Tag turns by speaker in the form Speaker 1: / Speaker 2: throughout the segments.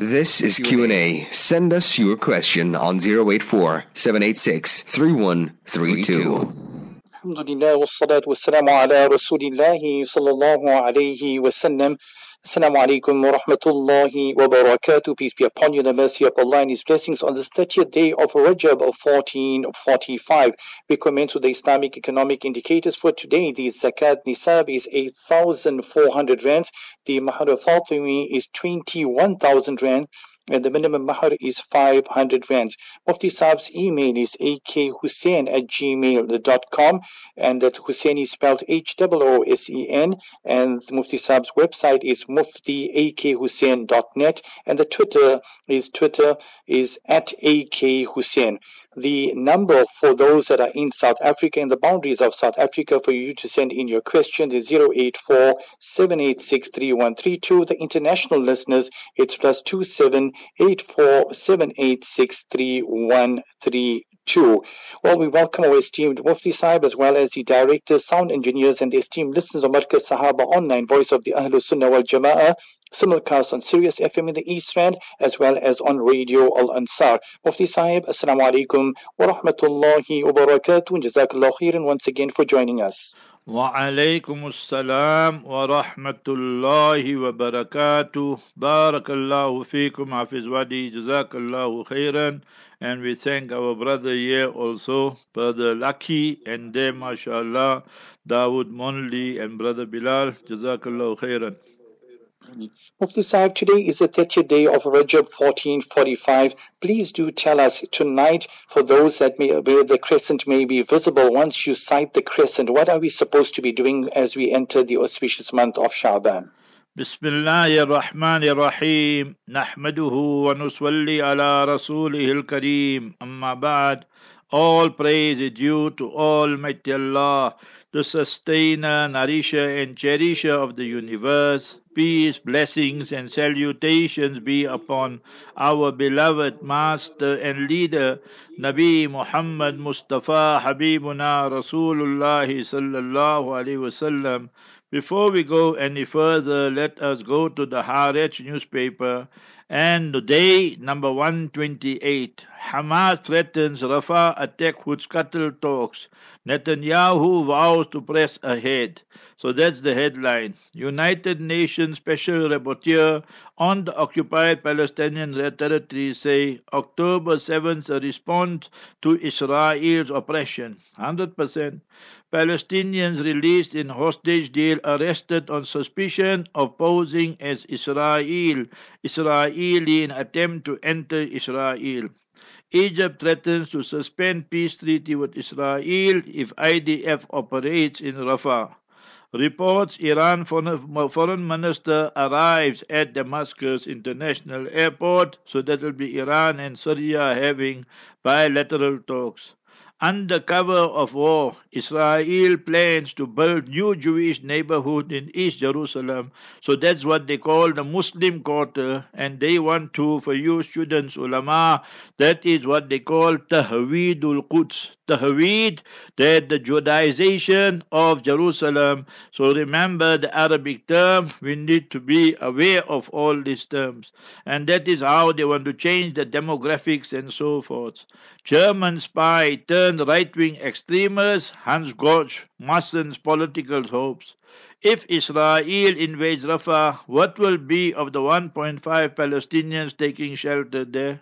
Speaker 1: This is Q&A. Send us your question on 084 786 3132.
Speaker 2: الحمد لله والصلاة والسلام على رسول الله صلى الله عليه وسلم Assalamu alaikum wa rahmatullahi wa barakatuh. Peace be upon you, the mercy of Allah and His blessings on this 30th day of Rajab of 1445. We commence with the Islamic economic indicators for today. The Zakat Nisab is 8,400 rands. The Mahar Fatimi is 21,000 rands and the minimum mahar is 500 rands. Mufti Saab's email is akhussein at gmail.com and that Hussein is spelled H-O-O-S-E-N and Mufti Saab's website is muftiakhussein.net and the Twitter is Twitter is at akhussein the number for those that are in South Africa, and the boundaries of South Africa, for you to send in your questions is 084 786 3132. The international listeners, it's plus 27 84 786 3132. Well, we welcome our esteemed Mufti Sahib as well as the directors, sound engineers, and the esteemed listeners of Markaz Sahaba Online, voice of the Ahlul Sunnah wal Jama'ah simulcast on Sirius FM in the East Rand as well as on Radio Al Ansar. Mufti Sahib, Assalamu alaikum wa rahmatullahi wa barakatuh. And Jazakallah khairan once again for joining us.
Speaker 3: وعليكم السلام ورحمة الله وبركاته بارك الله فيكم حافظ Wadi جزاك الله خيرا and we thank our brother here also brother Lucky and them mashallah Dawood Monli and brother Bilal جزاك الله خيرا
Speaker 2: Mufti Sahib, today is the 30th day of Rajab 1445. Please do tell us tonight, for those that may, where the crescent may be visible, once you sight the crescent, what are we supposed to be doing as we enter the auspicious month of Shaban?
Speaker 3: بسم الله الرحمن الرحيم نحمده ونصلي على رسوله الكريم أما بعد All praise is due to Almighty Allah, the sustainer, nourisher and cherisher of the universe peace, blessings, and salutations be upon our beloved Master and Leader, Nabi Muhammad Mustafa Habibuna Rasulullah sallallahu alaihi wasallam. Before we go any further, let us go to the Haaretz newspaper and the day number 128. Hamas threatens Rafah attack with scuttle talks. Netanyahu vows to press ahead. So that's the headline. United Nations Special Rapporteur on the occupied Palestinian territory say October 7th a response to Israel's oppression. 100%. Palestinians released in hostage deal arrested on suspicion of posing as Israel, Israeli in attempt to enter Israel. Egypt threatens to suspend peace treaty with Israel if IDF operates in Rafah reports Iran foreign minister arrives at Damascus International Airport, so that will be Iran and Syria having bilateral talks. Under cover of war, Israel plans to build new Jewish neighborhood in East Jerusalem. So that's what they call the Muslim quarter, and they want to, for you students, ulama, that is what they call Tahweedul Quds. Tahweed, that the Judaization of Jerusalem. So remember the Arabic term, we need to be aware of all these terms. And that is how they want to change the demographics and so forth. German spy turned right wing extremist Hans Gotch Massen's political hopes. If Israel invades Rafah, what will be of the 1.5 Palestinians taking shelter there?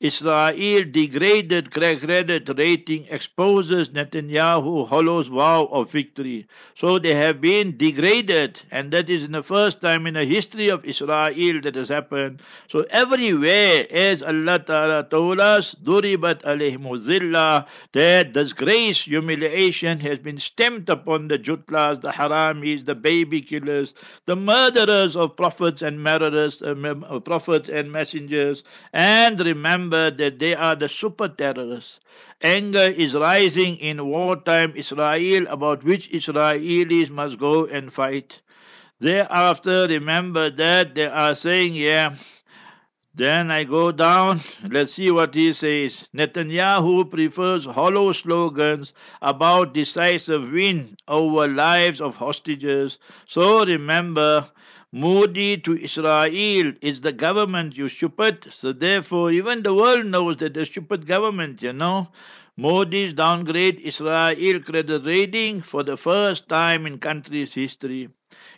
Speaker 3: Israel degraded credit rating exposes Netanyahu hollow vow of victory. So they have been degraded, and that is the first time in the history of Israel that has happened. So everywhere, as Allah Ta'ala told us, Duribat alayhim that disgrace, humiliation has been stamped upon the Jutlas, the Haramis, the baby killers, the murderers of prophets and murderers, uh, prophets and messengers, and remember remember that they are the super terrorists. Anger is rising in wartime Israel about which Israelis must go and fight. Thereafter, remember that they are saying, yeah, Then I go down. Let's see what he says. Netanyahu prefers hollow slogans about decisive win over lives of hostages. So remember, Modi to Israel is the government, you stupid. So therefore, even the world knows that the stupid government, you know. Moody's downgrade Israel credit rating for the first time in country's history.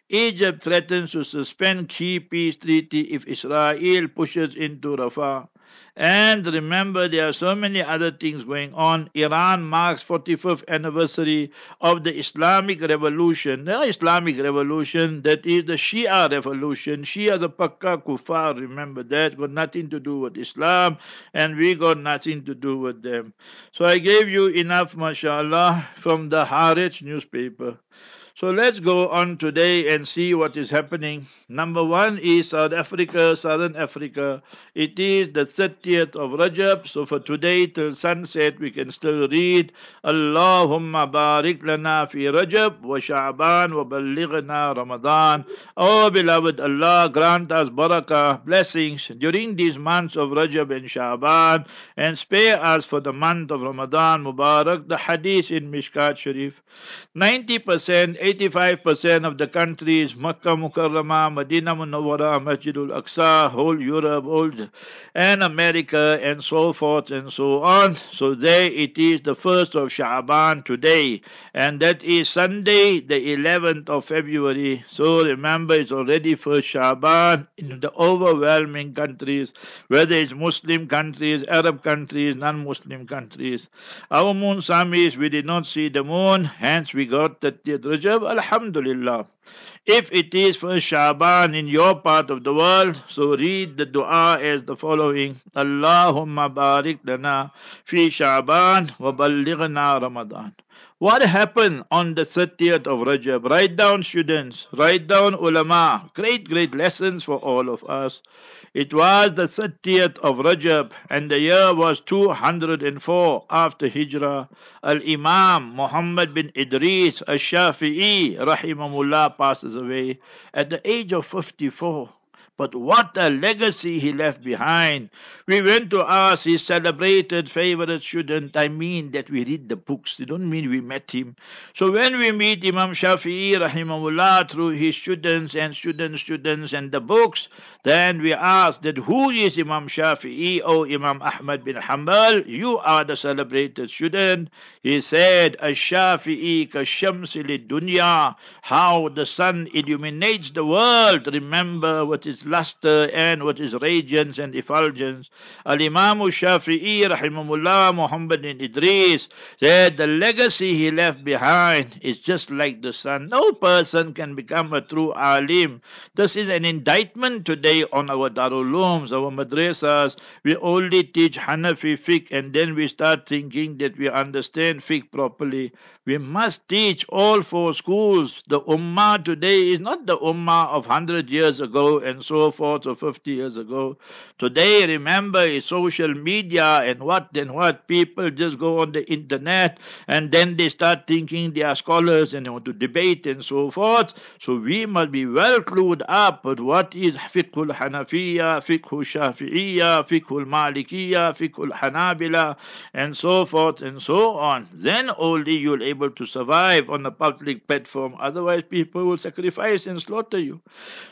Speaker 3: Egypt threatens to suspend key peace treaty if Israel pushes into Rafah. And remember, there are so many other things going on. Iran marks 45th anniversary of the Islamic Revolution. The Islamic Revolution, that is the Shia Revolution. Shia the Pakka Kufar, remember that, got nothing to do with Islam, and we got nothing to do with them. So I gave you enough, mashallah, from the Haaretz newspaper. So let's go on today and see what is happening. Number one is South Africa, Southern Africa. It is the 30th of Rajab. So for today till sunset, we can still read Allahumma barik lana fi Rajab wa Sha'ban wa ballighna Ramadan. Oh beloved Allah, grant us barakah, blessings during these months of Rajab and Sha'ban and spare us for the month of Ramadan Mubarak. The hadith in Mishkat Sharif. 90% 85% of the countries, Makkah Mukarramah, Medina Munawwara, Masjidul Aqsa, whole Europe, old, and America, and so forth and so on. So there it is, the first of Sha'ban today, and that is Sunday, the 11th of February. So remember, it's already first Sha'ban in the overwhelming countries, whether it's Muslim countries, Arab countries, non-Muslim countries. Our moon Samis, we did not see the moon, hence we got the Rajab, Alhamdulillah. If it is for Shaban in your part of the world, so read the dua as the following Allahumma barik lana fi Shaban wa ballighna Ramadan. What happened on the 30th of Rajab? Write down, students. Write down, ulama. Great, great lessons for all of us. It was the 30th of Rajab, and the year was 204 after Hijrah. Al Imam Muhammad bin Idris al Shafi'i, rahimahullah, passes away at the age of 54. But what a legacy he left behind. We went to ask his celebrated favorite student. I mean that we read the books. They don't mean we met him. So when we meet Imam Shafi'i rahimahullah through his students and students, students and the books, then we ask that who is Imam Shafi'i? Oh Imam Ahmad bin Hanbal, you are the celebrated student. He said, Ash-Shafi'i ka-shamsi dunya How the sun illuminates the world. Remember what is luster and what is radiance and effulgence. Al Imam Shafi'i rahimahullah Muhammad bin Idris said the legacy he left behind is just like the sun. No person can become a true alim. This is an indictment today on our darulums, our madrasas. We only teach Hanafi fiqh and then we start thinking that we understand fiqh properly. We must teach all four schools. The Ummah today is not the Ummah of 100 years ago and so forth or 50 years ago. Today, remember, is social media and what and what. People just go on the internet and then they start thinking they are scholars and they want to debate and so forth. So we must be well clued up with what is fiqhul Hanafiya, fiqhul Shafi'iyya, fiqhul Malikiyya, fiqhul Hanabila, and so forth and so on. Then only you'll able to survive on a public platform. Otherwise, people will sacrifice and slaughter you.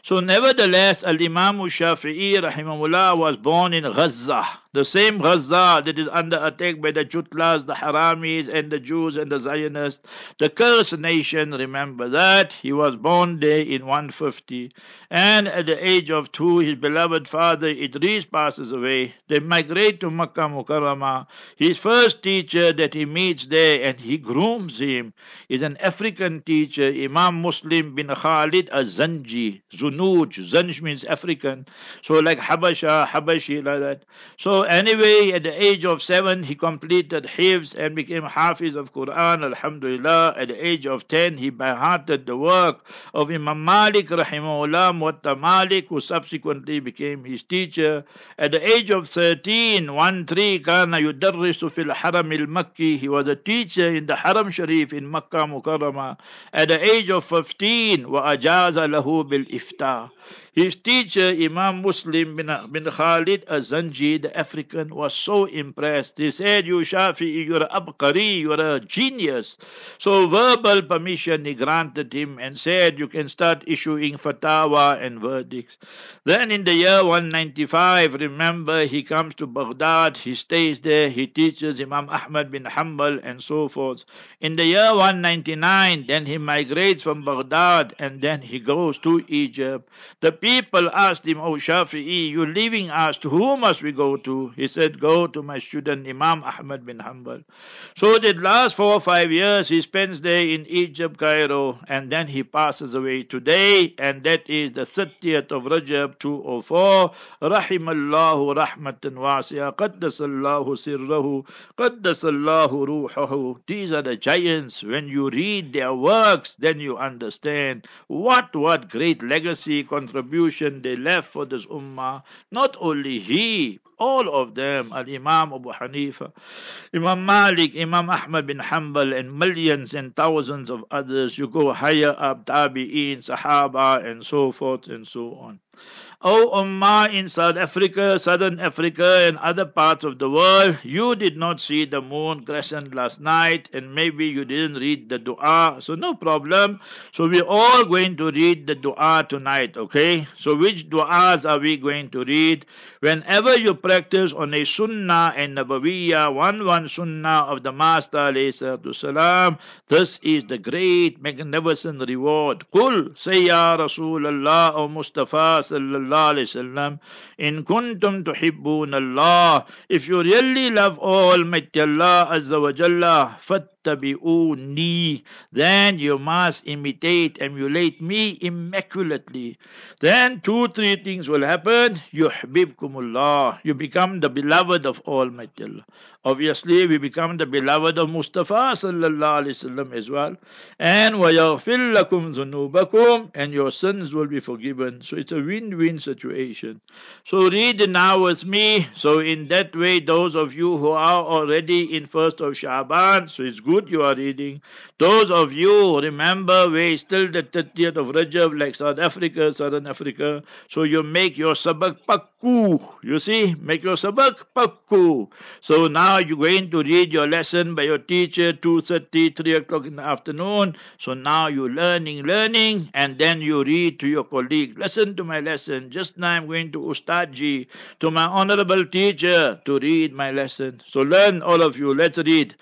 Speaker 3: So, nevertheless, Al Imam Shafi'i rahimahullah was born in Gaza, the same Gaza that is under attack by the Jutlas, the Haramis, and the Jews and the Zionists, the cursed nation. Remember that he was born there in 150, and at the age of two, his beloved father Idris passes away. They migrate to Makkah Mukarramah. His first teacher that he meets there and he grooms him is an African teacher, Imam Muslim bin Khalid al-Zanji. Zunuj. Zanj means African. So like Habasha, Habashi, like that. So anyway, at the age of seven, he completed Hifz and became Hafiz of Quran, Alhamdulillah. At the age of ten, he by hearted the work of Imam Malik, Rahimahullah, Muatta Malik, who subsequently became his teacher. At the age of 13, 1 3, كان يدرس في الحرم المكي. He was a teacher in the Haram Sharif in Makkah Mukarramah. At the age of 15, وأجاز له بالإفتاء. His teacher, Imam Muslim bin, bin Khalid Azanji, the African, was so impressed. He said, You Shafi'i, you're abqari, you're a genius. So verbal permission he granted him and said, You can start issuing fatwa and verdicts. Then in the year 195, remember, he comes to Baghdad, he stays there, he teaches Imam Ahmad bin Hanbal and so forth. In the year 199, then he migrates from Baghdad and then he goes to Egypt. The people asked him, Oh Shafi'i, you're leaving us, to whom must we go to? He said, Go to my student Imam Ahmad bin Hanbal. So the last four or five years he spends there in Egypt, Cairo, and then he passes away today, and that is the 30th of Rajab 204. Rahimallahu rahmatan wasiya, qaddasallahu sirrahu, qaddasallahu ruhahu. These are the giants. When you read their works, then you understand what, what great legacy, contribution they left for this ummah. Not only he, all of them, Al Imam Abu Hanifa, Imam Malik, Imam Ahmad bin Hanbal, and millions and thousands of others. You go higher up, Tabi'een, Sahaba, and so forth and so on. O Ummah in South Africa, Southern Africa, and other parts of the world, you did not see the moon crescent last night, and maybe you didn't read the dua, so no problem. So we're all going to read the dua tonight, okay? So which duas are we going to read? Whenever you practice on a sunnah and nabawiyah, one one sunnah of the Master salam, this is the great magnificent reward. Qul, say Ya Rasulullah or Mustafa sallallahu wasallam, in kuntum tuhibbun Allah, if you really love Almighty Allah Azza wa Jalla, then you must imitate, emulate me immaculately. Then two, three things will happen. Yuhbibkumullah. You become the beloved of Almighty Allah. Obviously, we become the beloved of Mustafa sallallahu alaihi wasallam as well. And وَيَغْفِرْ لَكُمْ ذُنُوبَكُمْ And your sins will be forgiven. So it's a win-win situation. So read now with me. So in that way, those of you who are already in first of Shaban, so it's good you are reading. Those of you remember we still the 30th of Rajab like South Africa, Southern Africa. So you make your sabak pakku. You see, make your sabak pakku. So now you're going to read your lesson by your teacher 2.30, 3 o'clock in the afternoon. So now you're learning, learning, and then you read to your colleague. Listen to my lesson. Just now I'm going to Ustadji, to my honorable teacher, to read my lesson. So learn all of you. Let's read.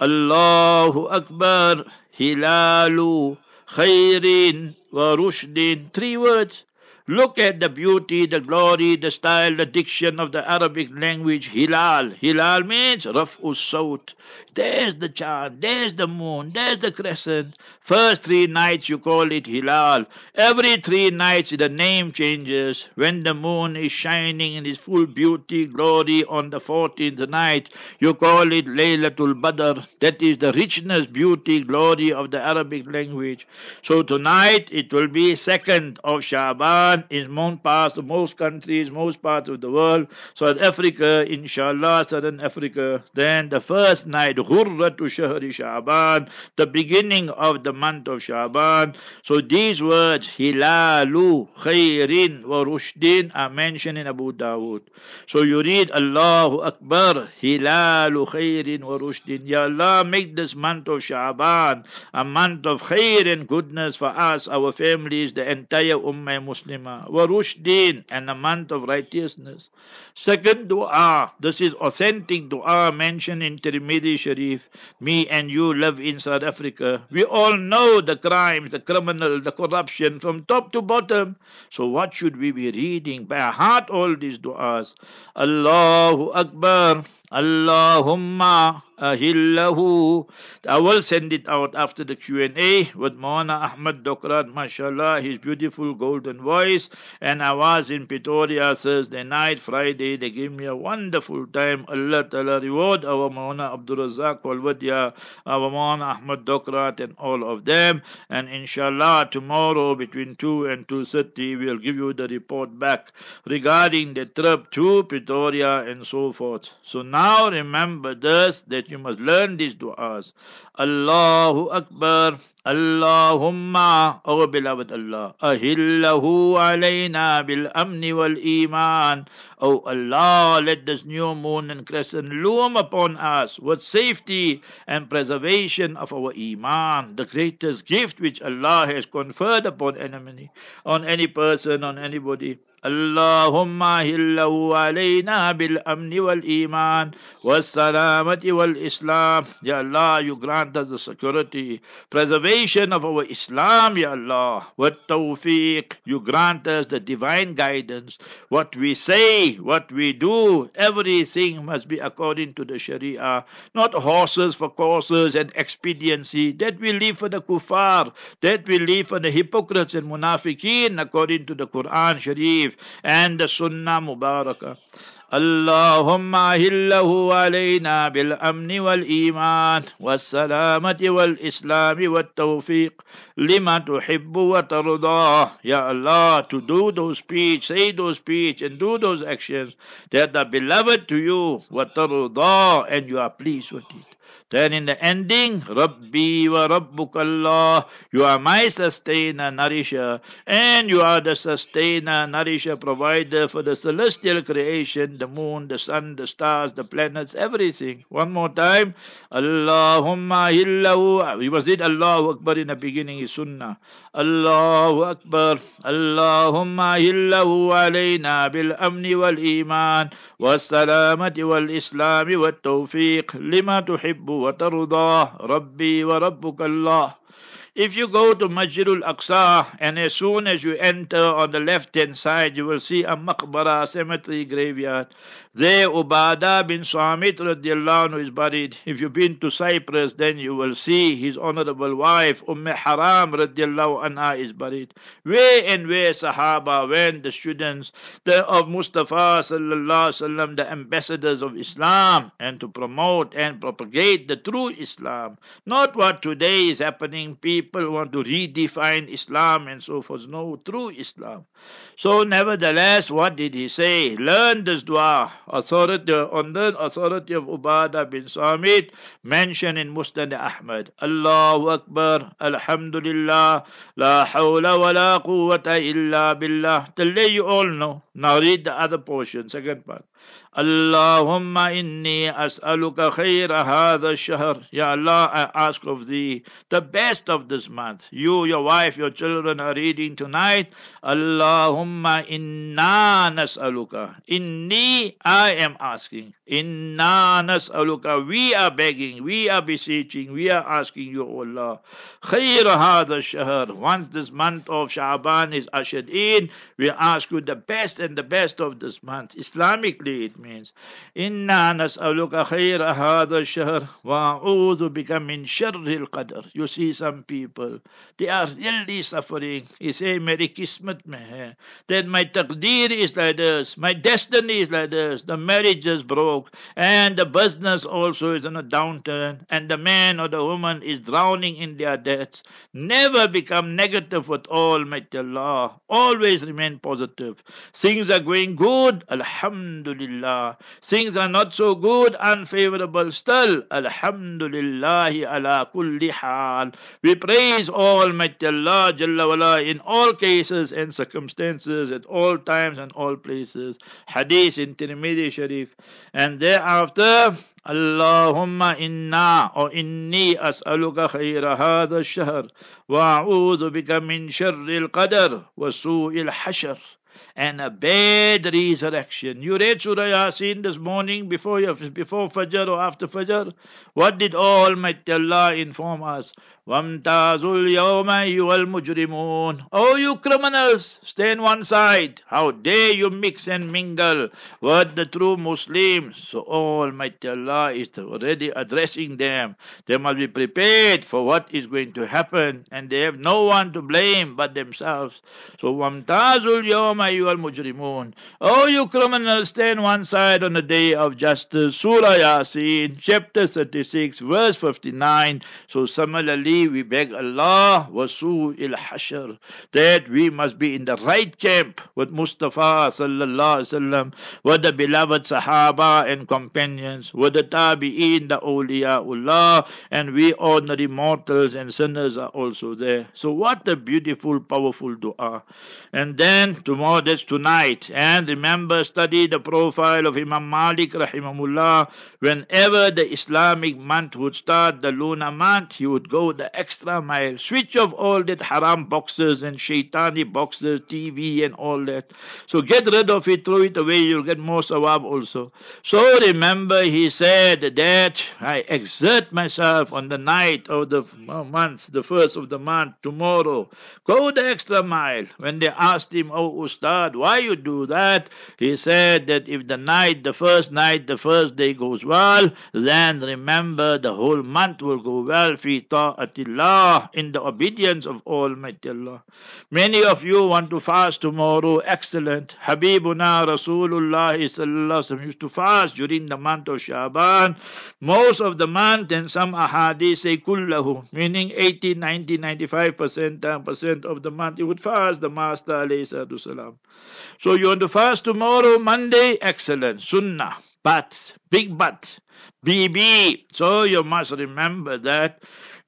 Speaker 3: Allahu Akbar, Hilalu, Khairin, wa Rushdin. Three words. Look at the beauty, the glory, the style, the diction of the Arabic language. Hilal. Hilal means Raf'us Sawt. There's the chant, there's the moon, there's the crescent. First three nights you call it Hilal. Every three nights the name changes. When the moon is shining in its full beauty, glory on the fourteenth night, you call it Laylatul Badr. That is the richness, beauty, glory of the Arabic language. So tonight it will be second of Shaban in most parts, of most countries, most parts of the world. South Africa, inshallah, Southern Africa. Then the first night, Ghurratu Shahri Shaban, the beginning of the month of Shaban. So these words, Hilalu, Khairin, wa Rushdin, are mentioned in Abu Dawood. So you read Allahu Akbar, Hilalu, Khairin, wa Rushdin. Ya Allah, make this month of Shaban a month of khair and goodness for us, our families, the entire Ummah Muslimah. Wa Rushdin, and a month of righteousness. Second dua, this is authentic dua mentioned in Tirmidhi Sharif. Me and you live in South Africa. We all know the crimes, the criminal, the corruption from top to bottom. So what should we be reading by heart all these du'as? Allahu Akbar. Allahumma ahillahu. I will send it out after the Q&A with Mawana Ahmad Dokrat, mashallah, his beautiful golden voice. And I was in Pretoria Thursday night, Friday. They gave me a wonderful time. Allah Ta'ala reward our Mawana Abdul Razak our Mawana Ahmad Dokrat and all of them. And inshallah, tomorrow between 2 and 2.30, we'll give you the report back regarding the trip to Pretoria and so forth. So now now remember this that you must learn these du'as. Allahu Akbar, Allahumma, oh beloved Allah, ahillahu alayna bil amni wal iman. Oh Allah, let this new moon and crescent loom upon us with safety and preservation of our iman, the greatest gift which Allah has conferred upon enemy, on any person, on anybody. اللهم هله علينا بالأمن والإيمان والسلامة والإسلام Ya Allah you grant us the security preservation of our Islam Ya Allah What tawfiq you grant us the divine guidance what we say what we do everything must be according to the Sharia not horses for courses and expediency that we live for the kuffar that we live for the hypocrites and munafiqeen according to the Quran Sharif and the Sunnah Mubarakah. اللهم أهله علينا بالأمن والإيمان والسلامة والإسلام والتوفيق لما تحب وترضى يا Allah to do those speech say those speech and do those actions that are beloved to you وترضى and you are pleased with it then in the ending, Rabbi wa Rabbukallah, you are my sustainer, nourisher, and you are the sustainer, nourisher, provider for the celestial creation, the moon, the sun, the stars, the planets, everything. One more time. Allahumma illahu. We was it Allahu Akbar in the beginning is Sunnah. Allahu Akbar. Allahumma illahu alayna bil amni wal iman. والسلامة والإسلام والتوفيق لما تحب وترضى ربي وربك الله if you go to Masjidul Aqsa and as soon as you enter on the left hand side, you will see a maqbara cemetery graveyard. There Ubadah bin Samit radiallahu anhu is buried. If you've been to Cyprus, then you will see his honorable wife Umm Haram radiallahu anha is buried. Where and where Sahaba, when the students the, of Mustafa sallallahu the ambassadors of Islam, and to promote and propagate the true Islam. Not what today is happening. People want to redefine Islam and so forth. No, true Islam. So, nevertheless, what did he say? Learn this dua Authority on the authority of Ubadah bin Samit, mentioned in Musnad Ahmad. Allahu Akbar, Alhamdulillah, La hawla wa la quwwata illa billah. Till you all know. Now read the other portion, second part. اللهم إني أسألك خير هذا الشهر Ya Allah I ask of thee the best of this month you your wife your children are reading tonight Allahumma inna nas'aluka inni I am asking. Inna nas'aluka. We are begging. We are beseeching. We are asking you, O Allah. Khair hadha shahr. Once this month of Sha'ban is ushered in, we ask you the best and the best of this month. Islamically, it means. Inna nas'aluka khair hadha shahr. Wa'udhu bika min sharril qadr. You see some people, they are really suffering. He say, Meri kismet meh. Then my taqdeer is like this. My destiny is like this the marriage is broke and the business also is on a downturn and the man or the woman is drowning in their debts never become negative with Almighty Allah always remain positive things are going good alhamdulillah Things are not so good, unfavorable still. Alhamdulillah ala kulli hal. We praise Almighty Allah Jalla wala in all cases and circumstances, at all times and all places. Hadith in Tirmidhi Sharif. And thereafter, Allahumma inna or inni as'aluka khayra hadha ash-shahr wa a'udhu bika min sharri al-qadar wa su'il hashr and a bad resurrection. You read Surah Yasin this morning before your, before Fajr or after Fajr. What did Almighty Allah inform us? وَامْتَازُوا الْيَوْمَ أَيُّهَا الْمُجْرِمُونَ Oh, you criminals, stand one side. How dare you mix and mingle with the true Muslims? So Almighty Allah is already addressing them. They must be prepared for what is going to happen, and they have no one to blame but themselves. So وَامْتَازُوا الْيَوْمَ أَيُّهَا الْمُجْرِمُونَ Oh, you criminals, stand one side on the day of justice. Surah Yasin, chapter 36, verse 59. So similarly, we beg Allah wasu il hashr that we must be in the right camp with Mustafa sallallahu alaihi wasallam, with the beloved Sahaba and companions, with the Tabi'in, the awliyaullah, and we ordinary mortals and sinners are also there. So what a beautiful, powerful dua. And then tomorrow, that's tonight. And remember, study the profile of Imam Malik rahimahullah. Whenever the Islamic month would start, the lunar month, he would go the extra mile, switch off all that haram boxes and shaitani boxes, TV and all that. So get rid of it, throw it away, you'll get more sawab also. So remember, he said that I exert myself on the night of the month, the first of the month, tomorrow. Go the extra mile. When they asked him, Oh Ustad, why you do that? He said that if the night, the first night, the first day goes well, then remember the whole month will go well fi ta'atillah in the obedience of Almighty Allah. Many of you want to fast tomorrow. Excellent. Habibuna Rasulullah used to fast during the month of Shaban. Most of the month and some ahadith say kullahu, meaning 80, 90, 95%, 10% of the month he would fast the Master alayhi salam. So you want to fast tomorrow, Monday? Excellent. Sunnah. But, big but. BB. So you must remember that.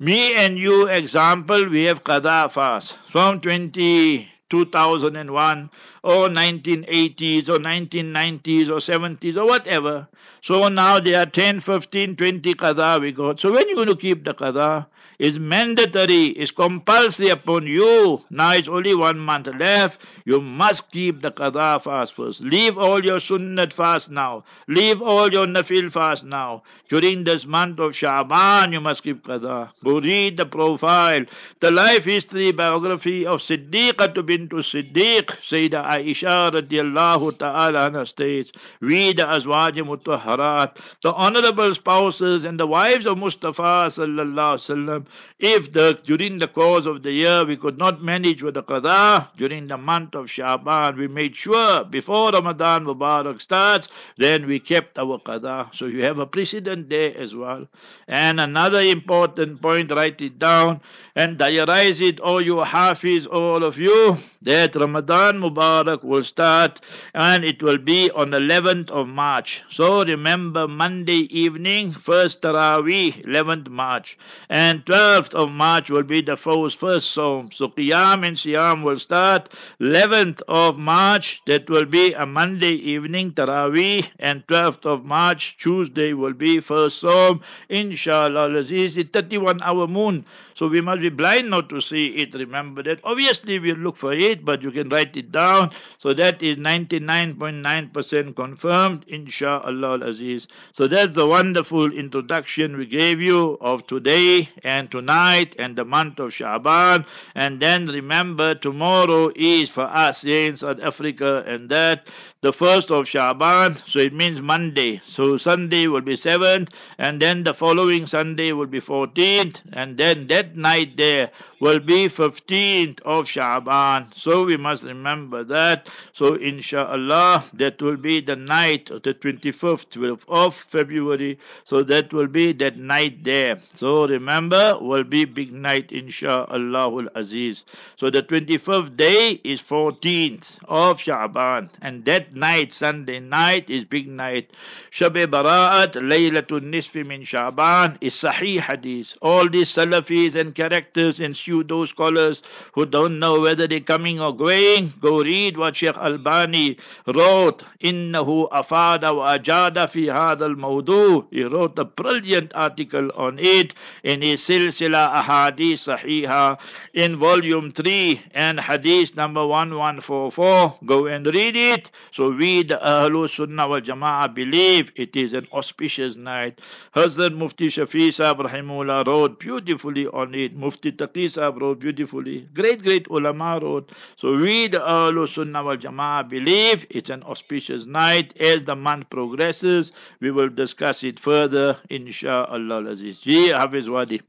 Speaker 3: Me and you, example, we have Qadha fast from 20, 2001 or 1980s or 1990s or 70s or whatever. So now there are 10, 15, 20 Qadha we got. So when you going to keep the Qadha? Is mandatory, is compulsory upon you. Now it's only one month left. You must keep the qadha fast first. Leave all your sunnat fast now. Leave all your nafil fast now. During this month of Sha'ban, you must keep qadha. Go read the profile, the life history biography of Siddiqah bint Siddiq, Sayyida Aisha radiallahu ta'ala states, read the Azwaj Mutahharat, the honorable spouses and the wives of Mustafa sallallahu. If the during the course of the year we could not manage with the qadha, during the month of Sha'ban, we made sure before Ramadan Mubarak starts, then we kept our qadha. So you have a precedent there as well. And another important point, write it down and diarize it, all you hafiz, all of you, that Ramadan Mubarak will start and it will be on the 11th of March. So remember Monday evening, first Taraweeh, 11th March. And 12th of March will be the first, Sawm. So Qiyam and Siyam will start 11th of March. That will be a Monday evening, Taraweeh. And 12th of March, Tuesday, will be first Sawm. Inshallah, Aziz, 31 hour moon. So we must be blind not to see it. Remember that. Obviously, we'll look for it, but you can write it down. So that is 99.9% confirmed, inshallah Al aziz. So that's the wonderful introduction we gave you of today and tonight and the month of Shaban. And then remember, tomorrow is for us in South Africa, and that the first of Shaban, so it means Monday. So Sunday will be 7th, and then the following Sunday will be 14th, and then that night there will be 15th of Sha'ban. So we must remember that. So inshallah, that will be the night of the 25th of February. So that will be that night there. So remember, will be big night inshallah aziz. So the 25th day is 14th of Sha'ban. And that night, Sunday night, is big night. Shab Bara'at, Laylatul Nisfi min Sha'ban is Sahih Hadith. All these Salafis and characters and you, those scholars who don't know whether they're coming or going, go read what Sheikh Albani wrote. Innahu afada wa ajada fi hadal Maudu." He wrote a brilliant article on it in his Silsila Ahadith Sahiha in volume 3 and hadith number 1144. Go and read it. So we, the Ahlu Sunnah wal Jama'ah, believe it is an auspicious night. Hazrat Mufti Shafi Sahib Mulla wrote beautifully on it. Mufti Taqi Sahib wrote beautifully. Great, great ulama wrote. So we, the Ahlul Sunnah wal Jama'ah, believe it's an auspicious night. As the month progresses, we will discuss it further, inshallah. Aziz. Ji, Hafiz Wadi.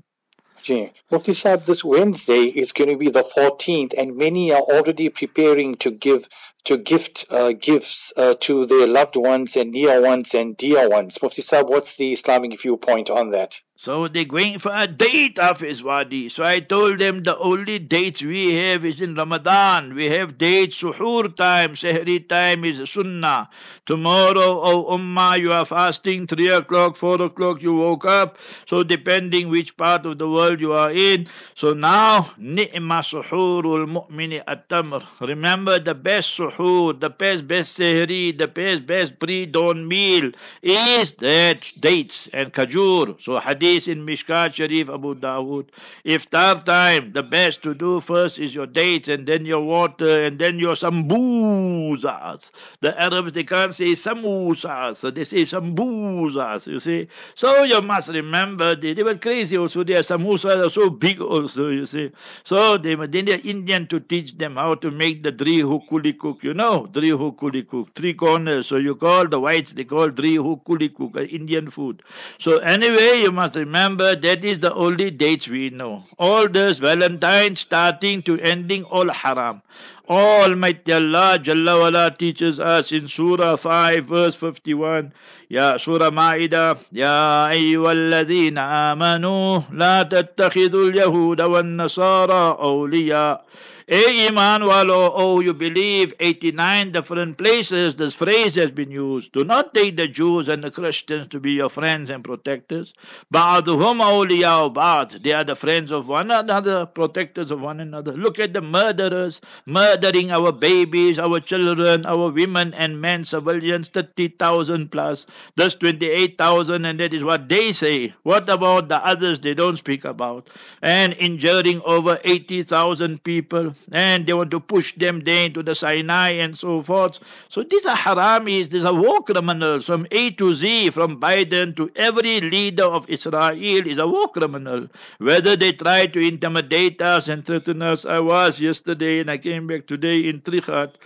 Speaker 2: Mufti Saab, this Wednesday is going to be the 14th, and many are already preparing to give to gift uh, gifts uh, to their loved ones and near ones and dear ones. Mufti what's the Islamic viewpoint on that?
Speaker 3: So they're going for a date of wadi. So I told them the only dates we have is in Ramadan. We have dates, suhoor time, sehri time is sunnah. Tomorrow, oh ummah, you are fasting, 3 o'clock, 4 o'clock, you woke up. So depending which part of the world you are in. So now, ni'ma suhoorul mu'mini at-tamr. Remember the best suhoor, the best, best sehri, the best, best pre-dawn meal is that dates and kajur. So hadith in Mishkat Sharif Abu Dawood. Iftar time, the best to do first is your dates and then your water and then your sambuzas. The Arabs, they can't say samosas, so they say sambuzas, you see. So you must remember, they, they were crazy also. Their samosas are so big also, you see. So they were then they're Indian to teach them how to make the dri hukuli cook, you know, dri hukuli cook, three corners. So you call the whites, they call dri hukuli cook, uh, Indian food. So anyway, you must remember that is the only dates we know. All this Valentine starting to ending all haram. Almighty Allah Jalla wala teaches us in Surah 5 verse 51. Ya Surah Ma'idah. Ya ayyuhalladhina amanu la tattakhidul yahuda wan nasara awliya. A Iman walo, oh, you believe 89 different places this phrase has been used. Do not take the Jews and the Christians to be your friends and protectors. Ba'aduhum awliya'u ba'd. They are the friends of one another, protectors of one another. Look at the murderers, murdering our babies, our children, our women and men, civilians, 30,000 plus. That's 28,000 and that is what they say. What about the others they don't speak about? And injuring over 80,000 people and they want to push them there into the Sinai and so forth. So these are haramis, these are war criminals from A to Z, from Biden to every leader of Israel is a war criminal. Whether they try to intimidate us and threaten us, I was yesterday and I came back today in Trichardt.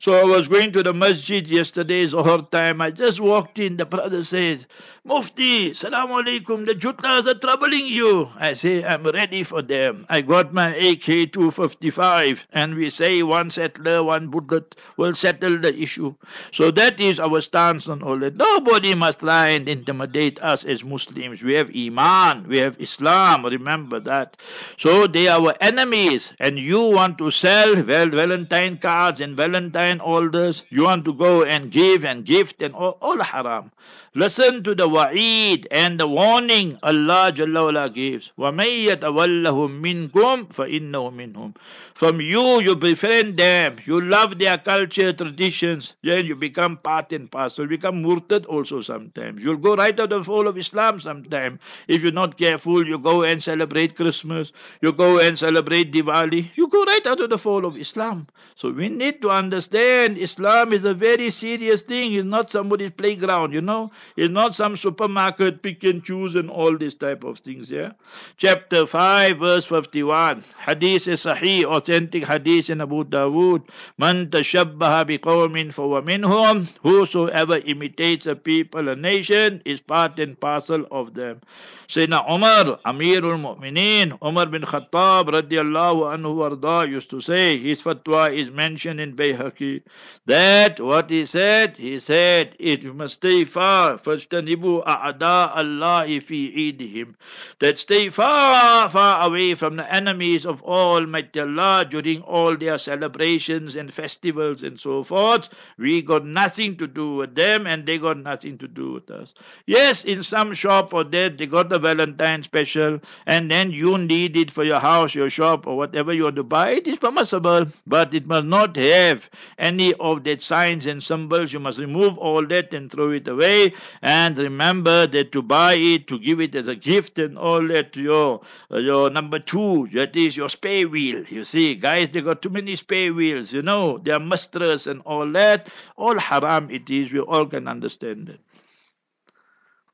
Speaker 3: So I was going to the masjid yesterday, Zohar time. I just walked in. The brother said, Mufti, salam alaikum, the jutlas are troubling you. I say, I'm ready for them. I got my AK 255, and we say one settler, one bullet will settle the issue. So that is our stance on all that. Nobody must lie and intimidate us as Muslims. We have Iman, we have Islam, remember that. So they are our enemies, and you want to sell well, Valentine cards and Valentine and all this. You want to go and give and gift and all, all haram. Listen to the wa'id and the warning Allah Jalla wala gives. وَمَن يَتَوَلَّهُم مِّنكُمْ فَإِنَّهُ مِنْهُمْ From you, you befriend them. You love their culture, traditions. Then you become part and parcel. You become murtad also sometimes. You'll go right out of the fold of Islam sometimes. If you're not careful, you go and celebrate Christmas. You go and celebrate Diwali. You go right out of the fold of Islam. So we need to understand Islam is a very serious thing. It's not somebody's playground, you know. It's not some supermarket pick and choose and all these type of things, yeah. Chapter 5, verse 51. Hadith is Sahih, authentic hadith in Abu Dawood. Man tashabbaha biqawmin fawa minhum. Whosoever imitates a people, a nation, is part and parcel of them. Sayyidina Umar, Amirul Mu'mineen, Umar bin Khattab radiallahu anhu warda used to say, his fatwa is mentioned in Bayhaqi, that what he said, he said, it must stay far, فَاجْتَنِبُوا أَعْدَاءَ اللَّهِ فِي عِيدِهِمْ That stay far, far away from the enemies of Almighty Allah during all their celebrations and festivals and so forth. We got nothing to do with them and they got nothing to do with us. Yes, in some shop or there, they got the Valentine special and then you need it for your house, your shop or whatever you want to buy. It is permissible, but it must not have any of that signs and symbols. You must remove all that and throw it away. And remember that to buy it, to give it as a gift and all that to your, your number two, that is your spare wheel. You see, guys, they got too many spare wheels, you know, they are mistress and all that. All haram it is. We all can understand it.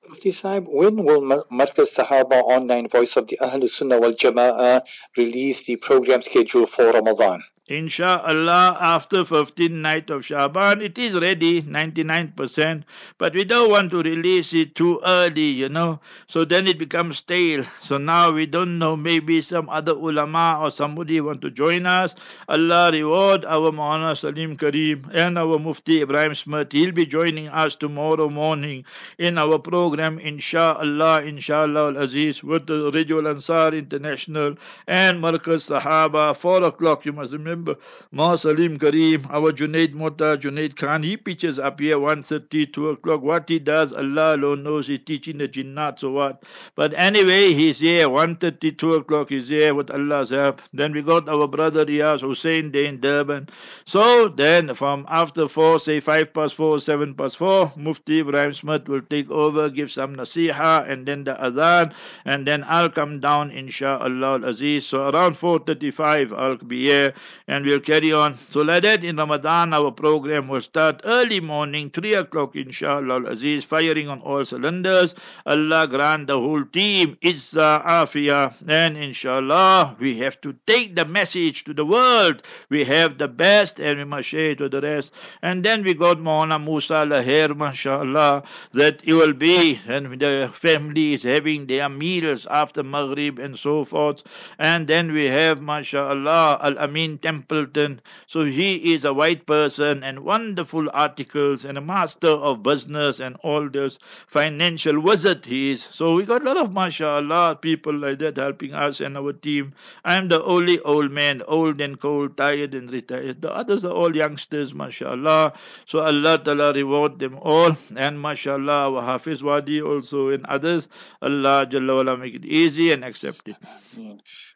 Speaker 2: Mufti Saib, when will Markaz Sahaba Online Voice of the Ahl Sunnah wal Jama'ah release the program schedule for Ramadan?
Speaker 3: Insha'Allah, after 15th night of Shaban, it is ready, 99%, but we don't want to release it too early, you know, so then it becomes stale. So now we don't know, maybe some other ulama or somebody want to join us. Allah reward our Maulana Salim Kareem and our Mufti Ibrahim Smith. He'll be joining us tomorrow morning in our program, Insha'Allah, Insha'Allah Al-Aziz, with the Radio Ansar International and Markaz Sahaba, 4 o'clock, you must remember remember Ma Salim Kareem, our Junaid Mota, Junaid Khan, he pitches up here 1.30, 2 o'clock. What he does, Allah alone knows. He's teaching the jinnat, so what. But anyway, he's here 1.30, 2 o'clock. He's here with Allah's help. Then we got our brother Riyaz Hussein Day in Durban. So then from after 4, say 5 past 4, 7 past 4, Mufti Ibrahim Smith will take over, give some nasiha, and then the adhan, and then I'll come down, inshallah al aziz. So around 4.35, I'll be here and we'll carry on. So like that in Ramadan our program will start early morning, 3 o'clock inshallah Aziz, firing on all cylinders. Allah grant the whole team Izza Afia and inshallah we have to take the message to the world. We have the best and we must share it to the rest. And then we got Maulana Musa Lahir, mashallah, that it will be and the family is having their meals after Maghrib and so forth. And then we have mashallah Al Amin Templeton. So he is a white person and wonderful articles and a master of business and all this financial wizard he is. So we got a lot of mashallah people like that helping us and our team. I'm the only old man, old and cold, tired and retired. The others are all youngsters, mashallah. So Allah Ta'ala reward them all. And mashallah, our Hafiz Wadi also and others. Allah Jalla wala make it easy and accept it.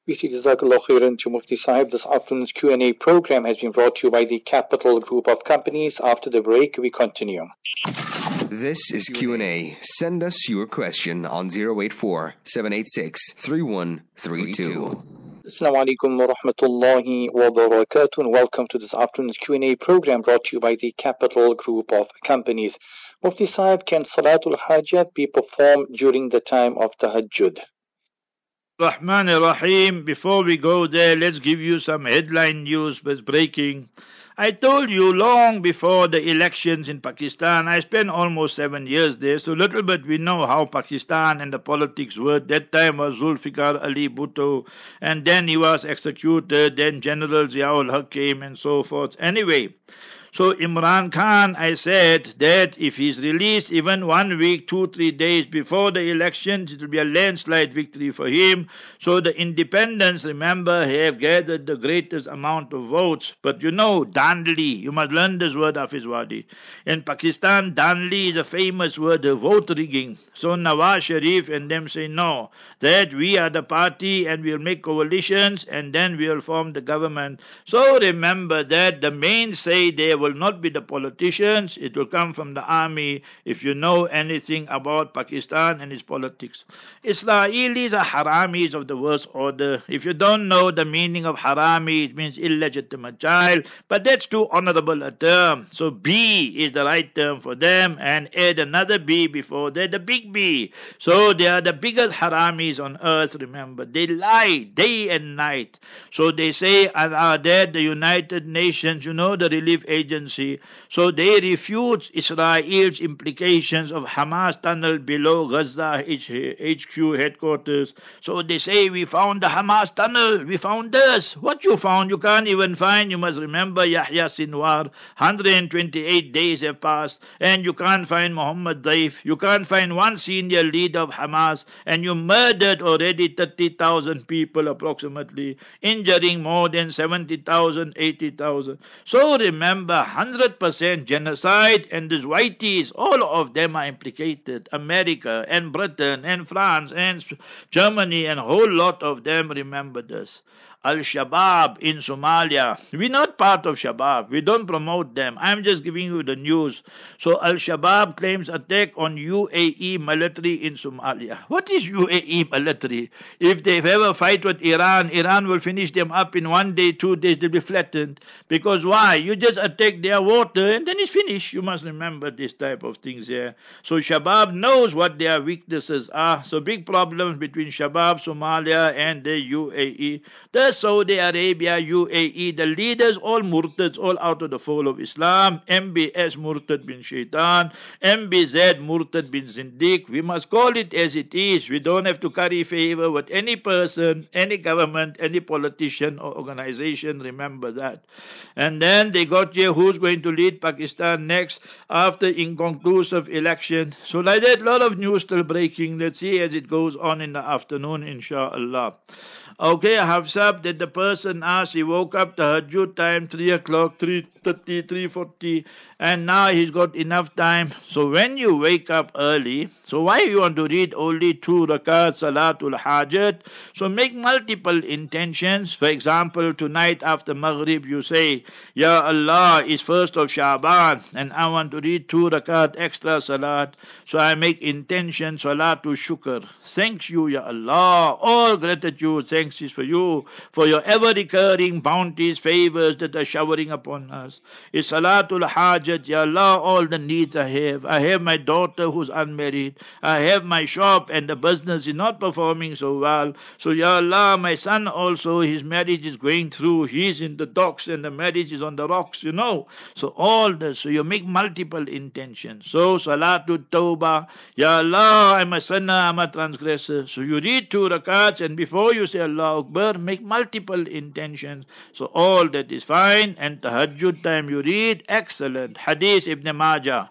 Speaker 2: We see Jazakallah khairan to Mufti Sahib. This afternoon's Q&A program has been brought to you by the Capital Group of Companies. After the break, we continue.
Speaker 1: This is Q&A. Send us your question on 084 786 3132.
Speaker 2: Assalamu alaikum wa rahmatullahi wa barakatuh and welcome to this afternoon's Q&A program brought to you by the Capital Group of Companies. Mufti Sahib, can Salatul Hajat be performed during the time of Tahajjud?
Speaker 3: Rahman Rahim. Before we go there, let's give you some headline news that's breaking. I told you long before the elections in Pakistan, I spent almost seven years there, so little bit we know how Pakistan and the politics were. That time was Zulfikar Ali Bhutto, and then he was executed, then General Ziaul Haq came, and so forth. Anyway, so Imran Khan, I said that if he's released even one week, two, three days before the elections, it will be a landslide victory for him. So the independents, remember, have gathered the greatest amount of votes. But you know, Dandli, you must learn this word of his wadi. In Pakistan, Dandli is a famous word of vote rigging. So Nawaz Sharif and them say no, that we are the party and we'll make coalitions and then we'll form the government. So remember that the main say they will not be the politicians, it will come from the army if you know anything about Pakistan and its politics. Israelis are haramis of the worst order. If you don't know the meaning of harami, it means illegitimate child, but that's too honorable a term. So B is the right term for them and add another B before that, the big B. So they are the biggest haramis on earth, remember. They lie day and night. So they say, are there the United Nations, you know, the relief agency agency. So they refute Israel's implications of Hamas tunnel below Gaza HQ headquarters. So they say, We found the Hamas tunnel. We found this. What you found, you can't even find. You must remember Yahya Sinwar. 128 days have passed, and you can't find Muhammad Daif. You can't find one senior leader of Hamas, and you murdered already 30,000 people approximately, injuring more than 70,000, 80,000. So remember, 100% genocide, and these whiteys, all of them are implicated. America and Britain and France and Germany and a whole lot of them remember this. Al Shabaab in Somalia. We're not part of Shabaab. We don't promote them. I'm just giving you the news. So Al Shabaab claims attack on UAE military in Somalia. What is UAE military? If they ever fight with Iran, Iran will finish them up in one day, two days, they'll be flattened. Because why? You just attack their water and then it's finished. You must remember this type of things here. So Shabaab knows what their weaknesses are. So big problems between Shabaab, Somalia, and the UAE. The Saudi Arabia, UAE, the leaders, all murtads, all out of the fold of Islam. MBS Murtad bin Shaitan, MBZ Murtad bin Zindiq. We must call it as it is. We don't have to curry favor with any person, any government, any politician or organization. Remember that. And then they got here who's going to lead Pakistan next after inconclusive election. So like that, a lot of news still breaking. Let's see as it goes on in the afternoon, inshallah. Okay, I have Hafsab, that the person ask, he woke up the Hajjud time, 3 o'clock, 3.30, 3.40, and now he's got enough time. So when you wake up early, so why you want to read only two rakat Salatul Hajat? So make multiple intentions. For example, tonight after Maghrib you say, Ya Allah, is first of Shaban, and I want to read two rakat extra Salat. So I make intention Salatul Shukr. Thanks you, Ya Allah. All gratitude, thanks is for you, for your ever recurring bounties, favors that are showering upon us. Is Salatul Hajat, Ya Allah, all the needs I have. I have my daughter who's unmarried. I have my shop and the business is not performing so well. So, Ya Allah, my son also, his marriage is going through. He's in the docks and the marriage is on the rocks, you know. So, all this. So, you make multiple intentions. So, Salatul Tawbah, Ya Allah, I'm a sinner, I'm a transgressor. So, you read two rakats and before you say Allah Akbar, make multiple intentions. So all that is fine. And tahajjud time you read, excellent. Hadith Ibn Majah.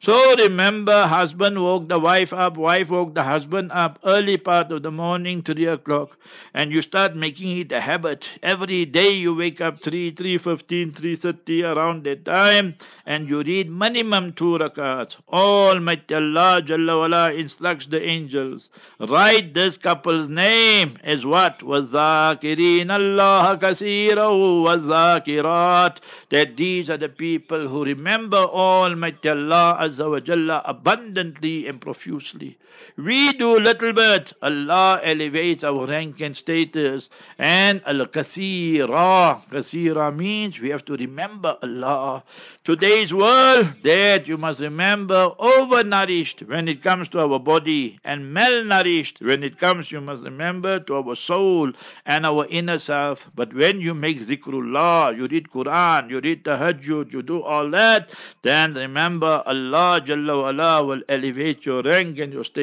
Speaker 3: So remember, husband woke the wife up, wife woke the husband up early part of the morning, 3 o'clock, and you start making it a habit. Every day you wake up 3, 3.15, 3.30, around that time, and you read minimum two rakats. Almighty Allah Jalla wala instructs the angels, write this couple's name as what? وَالذَّاكِرِينَ اللَّهَ كَثِيرًا وَالذَّاكِرَاتِ That these are the people who remember Almighty Allah Azza wa Jalla abundantly and profusely. We do little bit. Allah elevates our rank and status. And Al Kathira. Kathira means we have to remember Allah. Today's world, that you must remember, overnourished when it comes to our body, and malnourished when it comes, you must remember, to our soul and our inner self. But when you make zikrullah, you read Quran, you read tahajjud, you do all that, then remember Allah Jalla will elevate your rank and your status.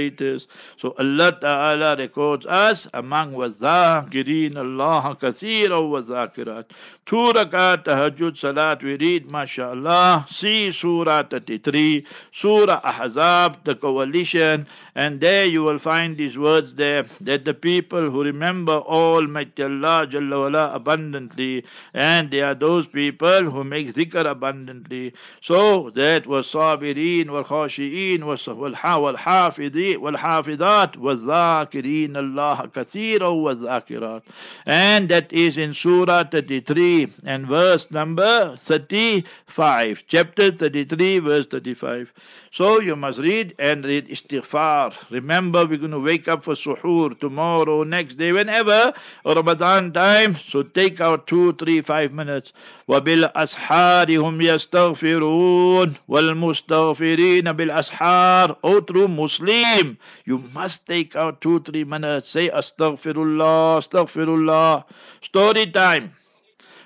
Speaker 3: So Allah Ta'ala records us among wazakirin Allah kathira wa zakirat. Two rakat tahajjud salat we read, mashallah. See Surah 33, Surah Ahzab, the coalition, and there you will find these words there that the people who remember Almighty Allah Jalla wala abundantly, and they are those people who make zikr abundantly. So that was sabirin wal khashi'in wal hafidhi hafidhat wal zakirin Allah kathira. And that is in Surah 33 and verse number 35. Chapter 33, verse 35. So you must read and read istighfar. Remember, we're going to wake up for suhoor tomorrow, next day, whenever, Ramadan time. So take out two, three, five minutes. وبالأسحار هم يستغفرون والمستغفرين بالأسحار Oh, true Muslim, you must take out two, three minutes. Say Astaghfirullah, Astaghfirullah. Story time.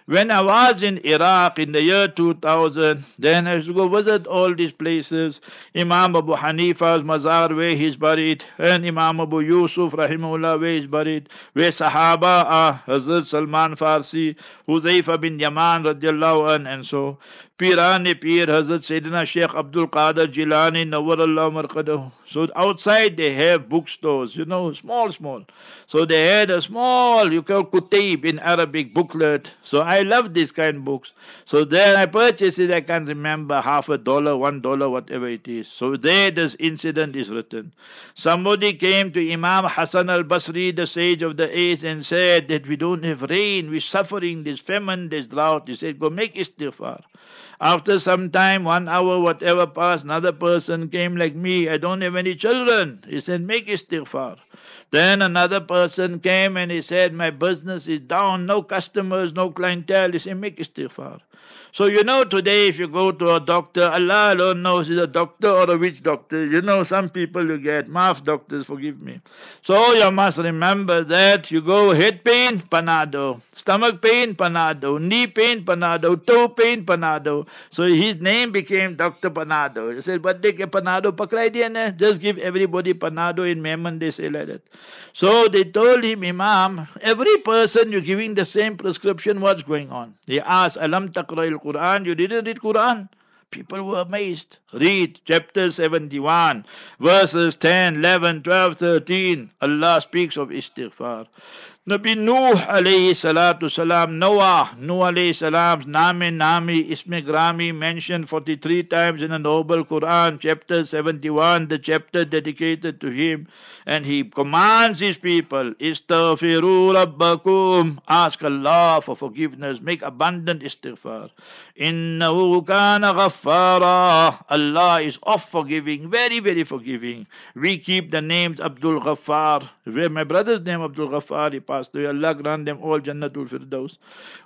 Speaker 3: When I was in Iraq in the year 2000, then I used to go visit all these places. Imam Abu Hanifa's mazar where he's buried, and Imam Abu Yusuf rahimahullah where he's buried, where Sahaba are, Hazrat Salman Farsi, Huzaifa bin Yaman radiallahu an, and so. Pirani Pir Hazrat Sayyidina Sheikh Abdul Qadir Jilani Nawwarallah Marqadahu. So outside they have bookstores, you know, small, small. So they had a small, you call Kutayb in Arabic booklet. So I love these kind of books. So then I purchased it, I can't remember, half a dollar, one dollar, whatever it is. So there this incident is written. Somebody came to Imam Hassan al-Basri, the sage of the age, and said that we don't have rain, we're suffering this famine, this drought. He said, go make istighfar. After some time, one hour, whatever passed, another person came like me. I don't have any children. He said, make istighfar. Then another person came and he said, my business is down, no customers, no clientele. He said, make istighfar. So you know today if you go to a doctor, Allah alone knows is a doctor or a witch doctor. You know some people you get mouth doctors, forgive me. So you must remember that you go head pain, panado, stomach pain, panado, knee pain, panado, toe pain, panado. So his name became Dr. Panado. He said, but they get panado pakrai diya Just give everybody panado in Memon, they say like that. So they told him, Imam, every person you're giving the same prescription, what's going on? He asked, Alam Quran, you didn't read Quran. People were amazed. Read chapter 71, verses 10, 11, 12, 13. Allah speaks of istighfar. Nabi Nuh alayhi salatu salam, Noah, Nuh alayhi salam's Nami Nami Ismi Grami mentioned 43 times in the Noble Quran, chapter 71, the chapter dedicated to him. And he commands his people, Istaghfiru Rabbakum, ask Allah for forgiveness, make abundant istighfar. Innahu kana ghaffara, Allah is off forgiving, very, very forgiving. We keep the names Abdul Ghaffar. Where my brother's name Abdul Ghaffar, he passed away. Allah grant them all Jannatul Firdaus.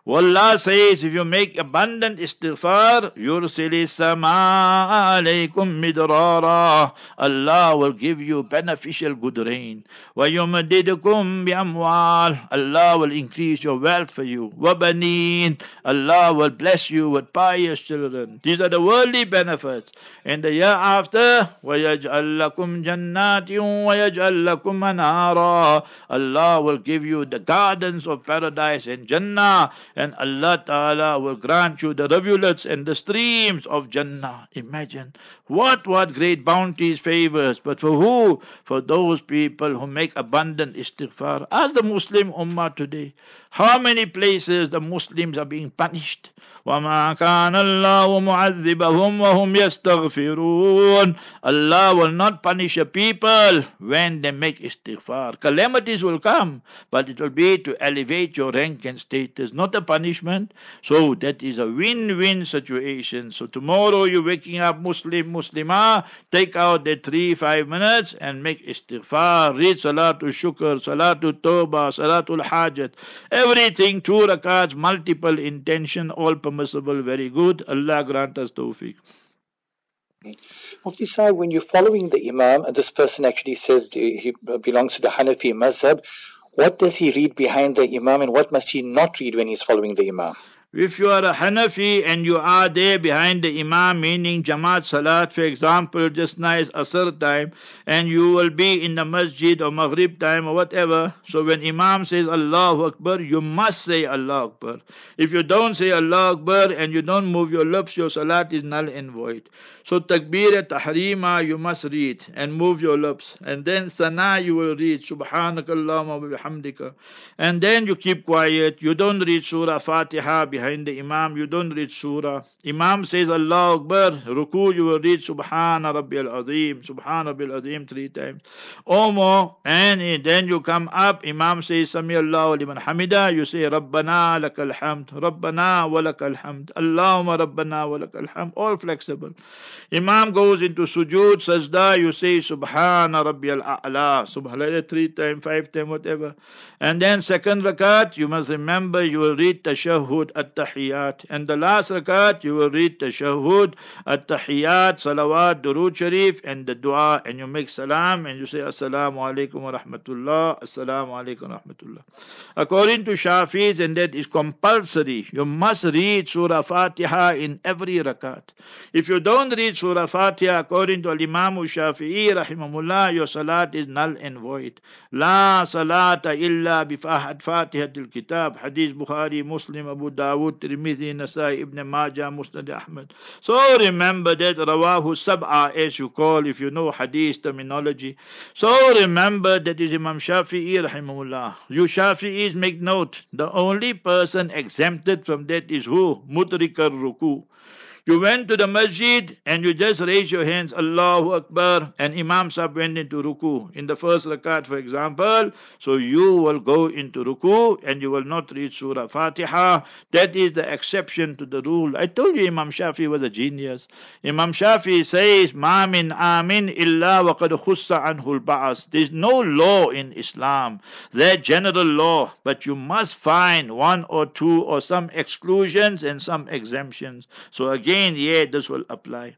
Speaker 3: Allah says, if you make abundant istighfar, yursili sama alaykum midrara. Allah will give you beneficial good rain. وَيُمَدِّدُكُمْ بِأَمْوَالٍ Allah will increase your wealth for you. وَبَنِينَ Allah will bless you with pious children. These are the worldly benefits. In the year after, وَيَجْعَلْ لَكُمْ جَنَّاتٍ وَيَجْعَلْ لَكُمْ أَنْهَارًا Allah will give you the gardens of paradise and Jannah and Allah Ta'ala will grant you the rivulets and the streams of Jannah. Imagine what, what great bounties, favors. But for who? For those people who make abundant istighfar. As the Muslim Ummah today, how many places the Muslims are being punished? وَمَا كَانَ اللَّهُ مُعَذِّبَهُمْ وَهُمْ يَسْتَغْفِرُونَ Allah will not punish a people when they make istighfar. Calamities will come, but it will be to elevate your rank and status, not a punishment. So that is a win-win situation. So tomorrow you're waking up Muslim, Muslimah, take out the three, five minutes and make istighfar. Read Salatul Shukr, Salatul Tawbah, Salatul Hajat. Everything, two rakats, multiple intention, all permissible, very good. Allah grant us tawfiq.
Speaker 2: Mufti Sahib, when you're following the Imam, and this person actually says he belongs to the Hanafi Mazhab, what does he read behind the Imam and what must he not read when he's following the Imam?
Speaker 3: If you are a Hanafi and you are there behind the Imam, meaning Jamaat Salat, for example, just nice Asr time, and you will be in the Masjid or Maghrib time or whatever, so when Imam says Allahu Akbar, you must say Allah Akbar. If you don't say Allah Akbar and you don't move your lips, your Salat is null and void. So takbir tahrima you must read and move your lips. And then sana you will read subhanakallahumma bihamdika. And then you keep quiet. You don't read surah Fatiha behind the imam. You don't read surah. Imam says Allah Akbar. Ruku you will read subhana rabbil azim. Subhana rabbil azim three times. Or more. And then you come up. Imam says Sami Allah liman hamida. You say Rabbana lakal hamd. Rabbana wa lakal hamd. Allahumma Rabbana wa lakal hamd. All flexible. Imam goes into sujood, sajda, you say Subhana Rabbi al-A'la, Subhanallah three times, five times, whatever. And then second rakat, you must remember you will read tashahhud at-tahiyat. And the last rakat, you will read tashahhud at-tahiyat, salawat, durud sharif, and the dua, and you make salam, and you say assalamu alaikum wa rahmatullah, assalamu alaikum wa rahmatullah. According to Shafi's, and that is compulsory, you must read Surah Fatiha in every rakat. If you don't read Surah Fatiha according to Imam Shafi'i rahimahullah, your salat is null and void. La salata illa bifahad Fatihatil Kitab. Hadith Bukhari, Muslim, Abu Dawud, Tirmidhi, Nasai, Ibn Majah, Musnad Ahmad. So remember that Rawahu Sab'a as you call if you know Hadith terminology. So remember that is Imam Shafi'i rahimahullah. You Shafi'is make note. The only person exempted from that is who? Mudrikar Ruku. You went to the masjid and you just raised your hands, Allahu Akbar, and Imam Sahib went into ruku. In the first rakat, for example, so you will go into ruku and you will not read Surah Fatiha. That is the exception to the rule. I told you Imam Shafi was a genius. Imam Shafi says, Ma min amin illa wa qad khussa anhul ba'as. There's no law in Islam. There general law, but you must find one or two or some exclusions and some exemptions. So again, yeah, this will apply.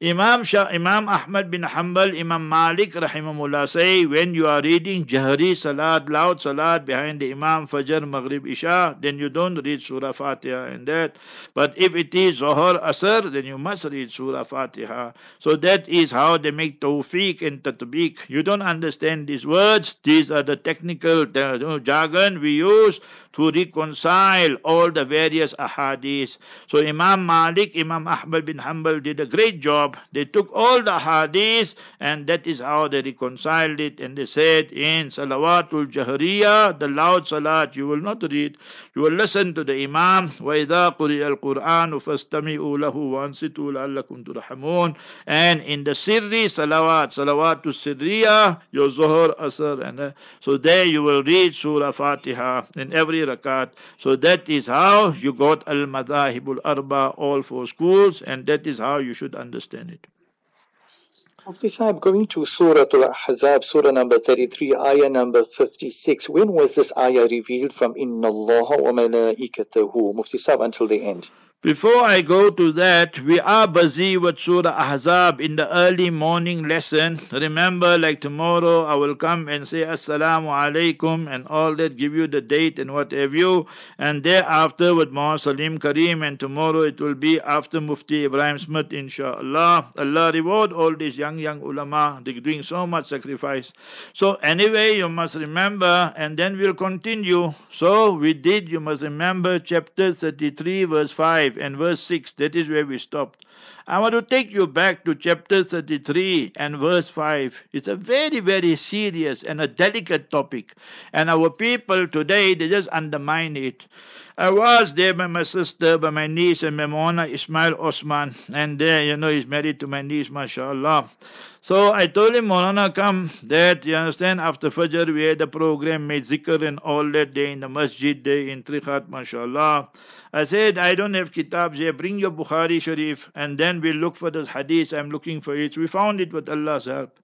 Speaker 3: Imam Shah, Imam Ahmad bin Hanbal, Imam Malik rahimahullah say when you are reading Jahri Salat, loud Salat behind the Imam Fajr, Maghrib, Isha, then you don't read Surah Fatiha and that. But if it is Zohar, Asr, then you must read Surah Fatiha. So that is how they make tawfiq and tatbiq. You don't understand these words. These are the technical jargon we use to reconcile all the various ahadith. So Imam Malik, Imam Ahmad bin Hanbal did a great job they took all the hadith and that is how they reconciled it and they said in salawatul jahriya the loud salat you will not read you will listen to the imam. Wa idha quriya al-quran fastami'u lahu wa ansitu la'allakum turhamun. And in the sirri salawat salawatul sirriya your zuhur asr and uh, so there you will read surah fatiha in every rakat. So that is how you got al-madahibul arba all four schools and that is how you should understand it.
Speaker 2: Mufti Sahib, going to Surah Al-Ahzab, Surah number 33, Ayah number 56. When was this ayah revealed from Inna Allah wa malaikatahu? Mufti Sahib until the end.
Speaker 3: Before I go to that, we are busy with Surah Ahzab in the early morning lesson. Remember, like tomorrow, I will come and say Assalamu alaikum and all that, give you the date and what have you. And thereafter with Muhammad Salim Kareem, and tomorrow it will be after Mufti Ibrahim Smith, inshallah. Allah reward all these young, young ulama. They're doing so much sacrifice. So, anyway, you must remember, and then we'll continue. So, we did, you must remember, chapter 33, verse 5 and verse 6. That is where we stopped. I want to take you back to chapter 33 and verse 5. It's a very, very serious and a delicate topic. And our people today, they just undermine it. I was there by my sister, by my niece, and Memona Ismail Osman. And there, you know, he's married to my niece, mashallah. So I told him, Molana, come, that, you understand, after Fajr, we had a program, made zikr and all that day in the masjid day in Trichardt, mashallah. I said, I don't have kitabs here, bring your Bukhari Sharif, and then we'll look for the hadith. I'm looking for it. We found it with Allah's help.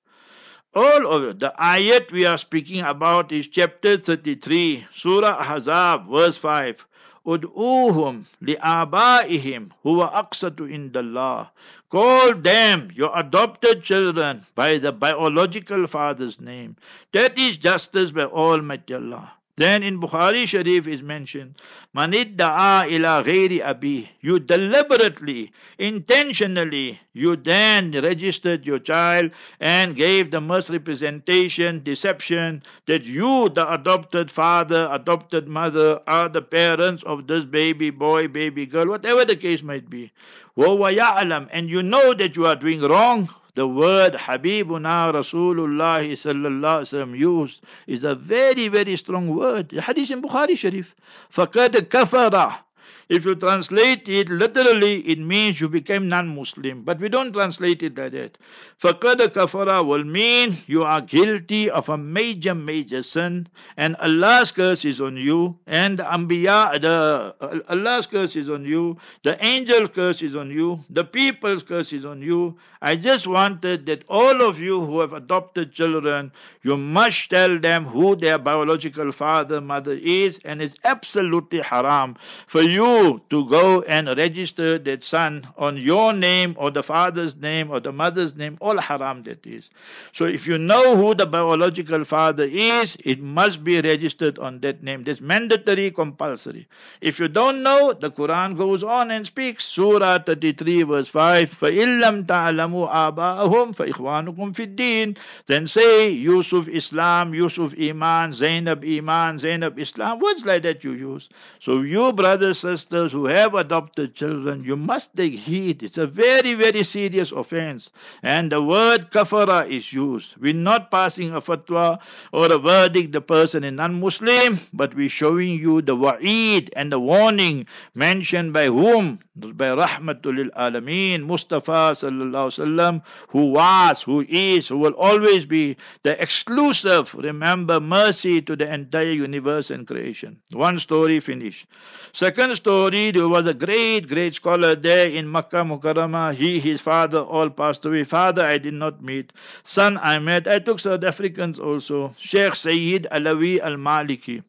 Speaker 3: All over. The ayat we are speaking about is chapter 33, Surah Ahzab, verse 5. Ud'uhum li'abaihim huwa aqsatu indallah. Call them, your adopted children, by the biological father's name. That is justice by Almighty Allah. Then in Bukhari Sharif is mentioned, Manidda'a ila ghairi abi. You deliberately, intentionally, you then registered your child and gave the misrepresentation, deception that you, the adopted father, adopted mother, are the parents of this baby boy, baby girl, whatever the case might be. Wawa Yaalam, and you know that you are doing wrong the word Habibuna Rasulullah sallallahu alaihi used is a very, very strong word. The hadith in Bukhari Sharif. فَقَدْ كَفَرَ If you translate it literally, it means you became non Muslim. But we don't translate it like that. Faqad kafara will mean you are guilty of a major, major sin, and Allah's curse is on you, and Ambiya, the Allah's curse is on you, the angel curse is on you, the people's curse is on you. I just wanted that all of you who have adopted children, you must tell them who their biological father, mother is, and it's absolutely haram for you to go and register that son on your name or the father's name or the mother's name, all haram that is. So if you know who the biological father is, it must be registered on that name. That's mandatory, compulsory. If you don't know, the Quran goes on and speaks. Surah 33 verse 5, فَإِن تَعْلَمُوا آبَاءَهُمْ فَإِخْوَانُكُمْ فِي الدِّينِ Then say, Yusuf Islam, Yusuf Iman, Zainab Iman, Zainab Islam, words like that you use. So you brothers, sisters, sisters who have adopted children, you must take heed. It's a very, very serious offense. And the word kafara is used. We're not passing a fatwa or a verdict the person is non-Muslim, but we're showing you the wa'id and the warning mentioned by whom? By Rahmatul Alameen, Mustafa sallallahu sallam, who was, who is, who will always be the exclusive, remember, mercy to the entire universe and creation. One story finished. Second story, there was a great, great scholar there in Makkah Mukarramah. He, his father, all passed away. Father, I did not meet. Son, I met. I took South Africans also. Sheikh Sayyid Alawi Al Maliki.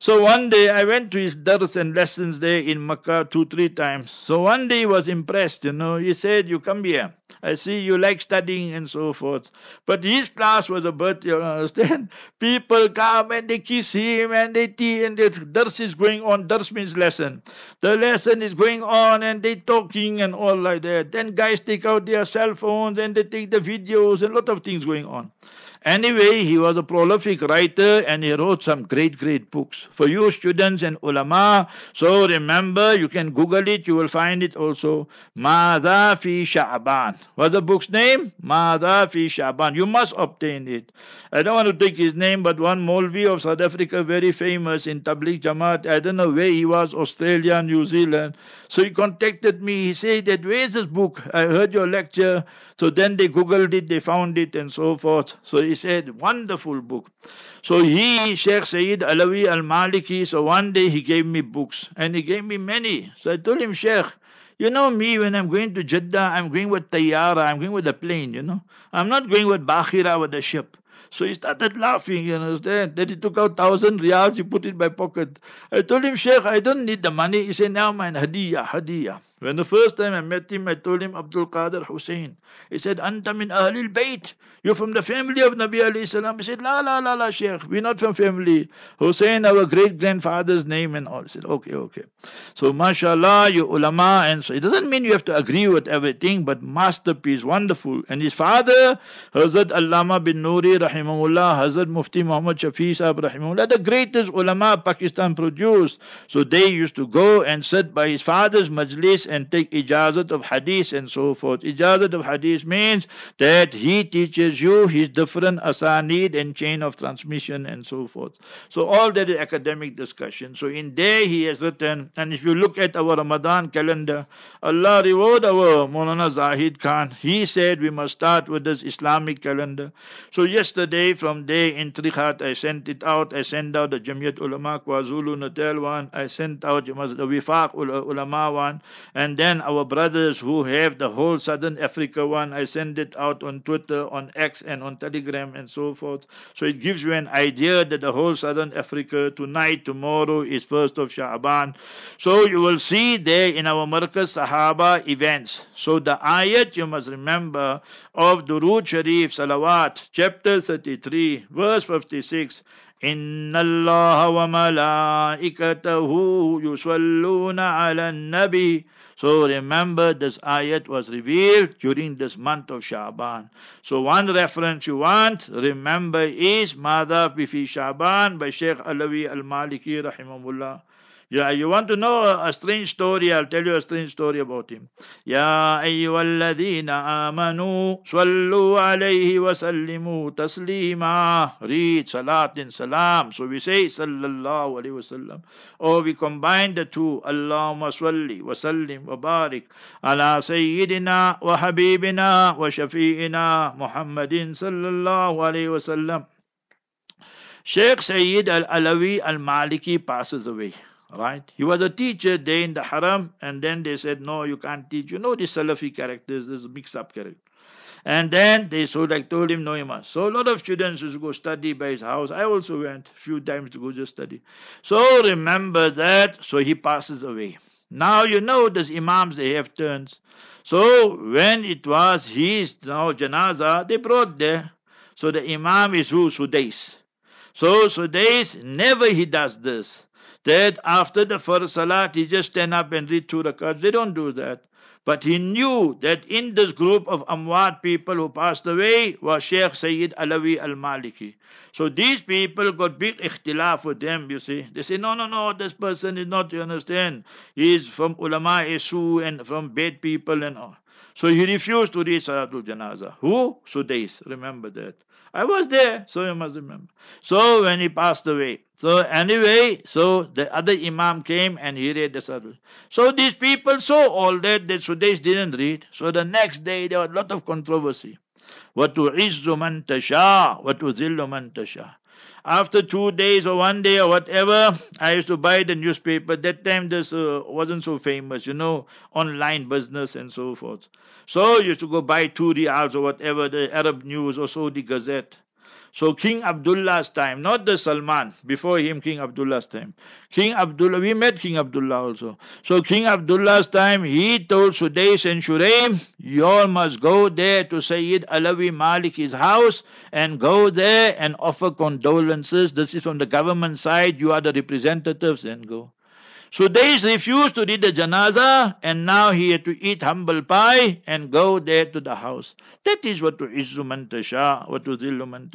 Speaker 3: So one day I went to his dars and lessons there in Makkah two, three times. So one day he was impressed, you know. He said, You come here. I see you like studying and so forth. But his class was a birth, you understand? People come and they kiss him and they tea and the dars is going on. Dars means lesson. The lesson is going on and they talking and all like that. Then guys take out their cell phones and they take the videos and lot of things going on. Anyway, he was a prolific writer and he wrote some great, great books for you students and ulama. So remember, you can Google it, you will find it also. Madha fi Sha'ban. What's the book's name? Madha fi Sha'ban. You must obtain it. I don't want to take his name, but one Molvi of South Africa, very famous in Tabligh Jamaat. I don't know where he was, Australia, New Zealand. So he contacted me. He said that, where's this book? I heard your lecture. So then they Googled it, they found it, and so forth. So he said, wonderful book. So he, Sheikh Sayyid Alawi Al Maliki, so one day he gave me books, and he gave me many. So I told him, Sheikh, you know me, when I'm going to Jeddah, I'm going with Tayyara, I'm going with a plane, you know. I'm not going with Bakhira, with a ship. So he started laughing, you understand? Then he took out thousand riyals, he put it in my pocket. I told him, Sheikh, I don't need the money. He said, now man, hadiyah, hadiyah. When the first time I met him, I told him Abdul Qadir Hussein. He said, Anta min Ahlul Bayt. You're from the family of Nabi alayhi salam. He said, La la la la, Sheikh. We're not from family. Hussein, our great grandfather's name and all. He said, Okay, okay. So, mashallah, you ulama. And so it doesn't mean you have to agree with everything, but masterpiece, wonderful. And his father, Hazrat Allama Banuri, rahimahullah, Hazrat Mufti Muhammad Shafi rahimahullah, the greatest ulama Pakistan produced. So they used to go and sit by his father's majlis and take ijazat of hadith and so forth. Ijazat of hadith means that he teaches you his different asanid and chain of transmission and so forth. So all that is academic discussion. So in there he has written, and if you look at our Ramadan calendar, Allah reward our Maulana Zahid Khan. He said we must start with this Islamic calendar. So yesterday from there in Trichardt I sent it out. I sent out the Jamiat Ulama KwaZulu Natal one. I sent out the Wifaq Ulama one. And then our brothers who have the whole Southern Africa one, I send it out on Twitter, on X, and on Telegram, and so forth. So it gives you an idea that the whole Southern Africa tonight, tomorrow is first of Sha'ban. So you will see there in our Markaz Sahaba events. So the ayat you must remember of Durood Sharif Salawat, chapter 33, verse 56. إن الله وملائكته يصلون على النبي so remember this ayat was revealed during this month of Shaban. So one reference you want, remember is Madha Bifi Shaban by Sheikh Alawi Al-Maliki rahimahullah. Yeah, you want to know a strange story? I'll tell you a strange story about him. يا أيها الذين آمنوا صلوا عليه وسلموا تسليما. Read salat in salam. So we say sallallahu alayhi wasallam. Or we combine the two. Allahumma salli wa sallim wa barik ala sayyidina wa habibina wa shafi'ina Muhammadin sallallahu alayhi wasallam. Sheikh Sayyid Al-Alawi Al-Maliki passes away. Right? He was a teacher there in the haram, and then they said, No, you can't teach. You know the Salafi characters, there's a mix up character. And then they so like told him no must. So a lot of students used to go study by his house. I also went a few times to go just study. So remember that. So he passes away. Now you know those imams they have turns. So when it was his now janaza, they brought there. So the imam is who? Sudais. So Sudais never he does this that after the first salat he just stand up and read two rakats. They don't do that. But he knew that in this group of Amwat people who passed away was Sheikh Sayyid Alawi al Maliki. So these people got big ikhtilaf with them, you see. They say, no, no, no, this person is not, you understand. He is from ulama isu and from bad people and all. So he refused to read Salatul Janaza. Who? Sudais. Remember that. I was there, so you must remember. So when he passed away. So anyway, so the other Imam came and he read the Salatul. So these people saw all that, that Sudais didn't read. So the next day there was a lot of controversy. وَتُعِزُّ مَن تَشَاءُ وَتُذِلُّ مَن تَشَاءُ After two days or one day or whatever, I used to buy the newspaper. That time this uh, wasn't so famous, you know, online business and so forth. So I used to go buy two riyals or whatever, the Arab News or Saudi Gazette. So King Abdullah's time, not the Salman, before him King Abdullah's time. King Abdullah, we met King Abdullah also. So King Abdullah's time, he told Sudais and Shuraim, you all must go there to Sayyid Alawi Malik's house and go there and offer condolences. This is from the government side, you are the representatives and go. Sudais refused to read the janaza and now he had to eat humble pie and go there to the house. That is what to izzu man what to zillu man.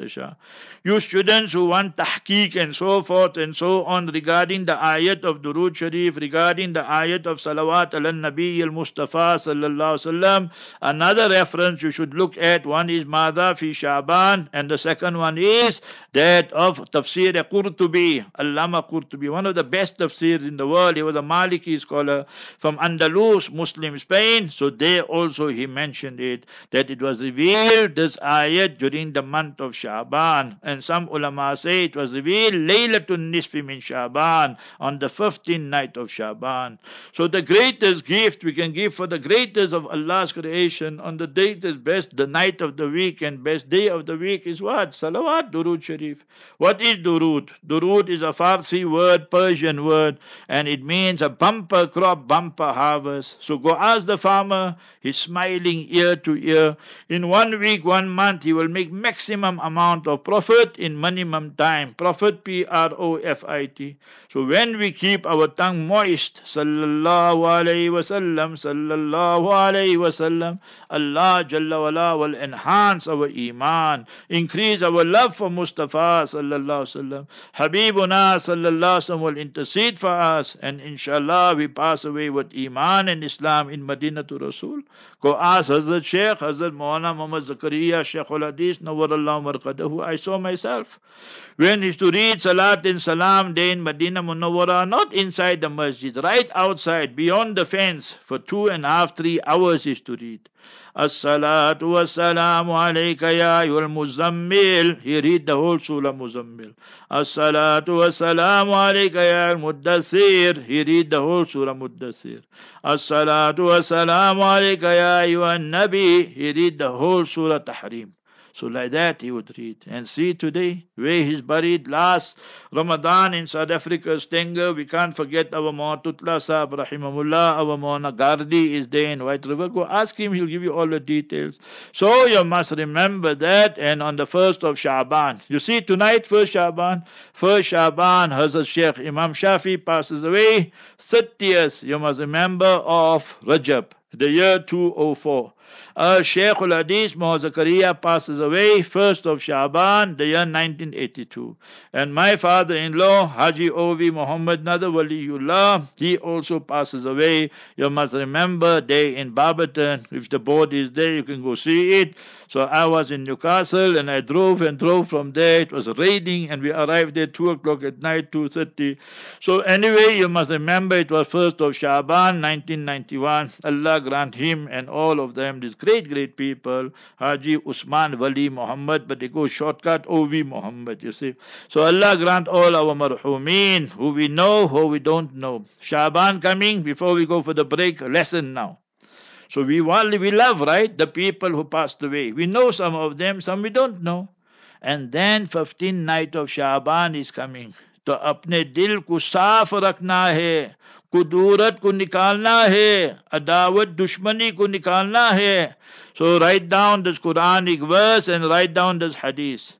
Speaker 3: You students who want tahqiq and so forth and so on regarding the ayat of Durood Sharif, regarding the ayat of Salawat al Nabi al Mustafa sallallahu another reference you should look at, one is Madha fi Shaban and the second one is that of Tafsir Qurtubi, Allama Qurtubi, one of the best tafsirs in the world world. He was a Maliki scholar from Andalus, Muslim Spain. So there also he mentioned it that it was revealed this ayat during the month of Shaban. And some ulama say it was revealed Laylatun Nisfi min Shaban on the 15th night of Shaban. So the greatest gift we can give for the greatest of Allah's creation on the day that is best, the night of the week and best day of the week is what? Salawat, Durud Sharif. What is Durud? Durud is a Farsi word, Persian word, and it means a bumper crop, bumper harvest. So go ask the farmer, he's smiling ear to ear. In one week, one month, he will make maximum amount of profit in minimum time. Profit, P-R-O-F-I-T. So when we keep our tongue moist, sallallahu alayhi wasallam, sallallahu alayhi wasallam, Allah Jalla wala will enhance our iman, increase our love for Mustafa sallallahu sallam. Habibuna sallallahu sallam will intercede for us and inshallah we pass away with Iman and Islam in Medina to Rasul. Go ask Hazrat Sheikh, Hazrat Maulana Muhammad Zakaria, Sheikh al Hadith, Nawarallah Marqadahu. I saw myself. When he used to read Salat and Salam day in Medina Munawwara, not inside the masjid, right outside, beyond the fence, for two and a half, three hours used to read. الصلاة والسلام عليك يا أيها المزمل. He read the whole الصلاة والسلام عليك يا المدثر. He read the whole الصلاة والسلام عليك يا أيها النبي. He read the whole So like that he would read. And see today where he's buried last Ramadan in South Africa, Stanger. We can't forget our Mahatutla Sahib, Rahimahullah. Our Mauna Gardi is there in White River. Go ask him, he'll give you all the details. So you must remember that. And on the first of Shaban, you see tonight, first Shaban, first Shaban, Hazrat Sheikh Imam Shafi passes away. 30th, you must remember, of Rajab, the year 204. Uh, Sheikh al Hadith Zakaria passes away 1st of Shaban, the year 1982. And my father in law, Haji Ovi Muhammad Nadar Waliullah, he also passes away. You must remember, they in Barberton. If the board is there, you can go see it. So I was in Newcastle and I drove and drove from there. It was raining and we arrived there 2 o'clock at night, 2.30. So anyway, you must remember it was 1st of Shaban, 1991. Allah grant him and all of them, these great, great people, Haji Usman Wali Muhammad, but they go shortcut, O.V. Muhammad, you see. So Allah grant all our marhumeen, who we know, who we don't know. Shaban coming, before we go for the break, lesson now. So we want, we love, right, the people who passed away. We know some of them, some we don't know. And then 15th night of Shaban is coming. तो अपने दिल को साफ रखना है कुदूरत को निकालना है अदावत दुश्मनी को निकालना है So write down this Quranic verse and write down this hadith.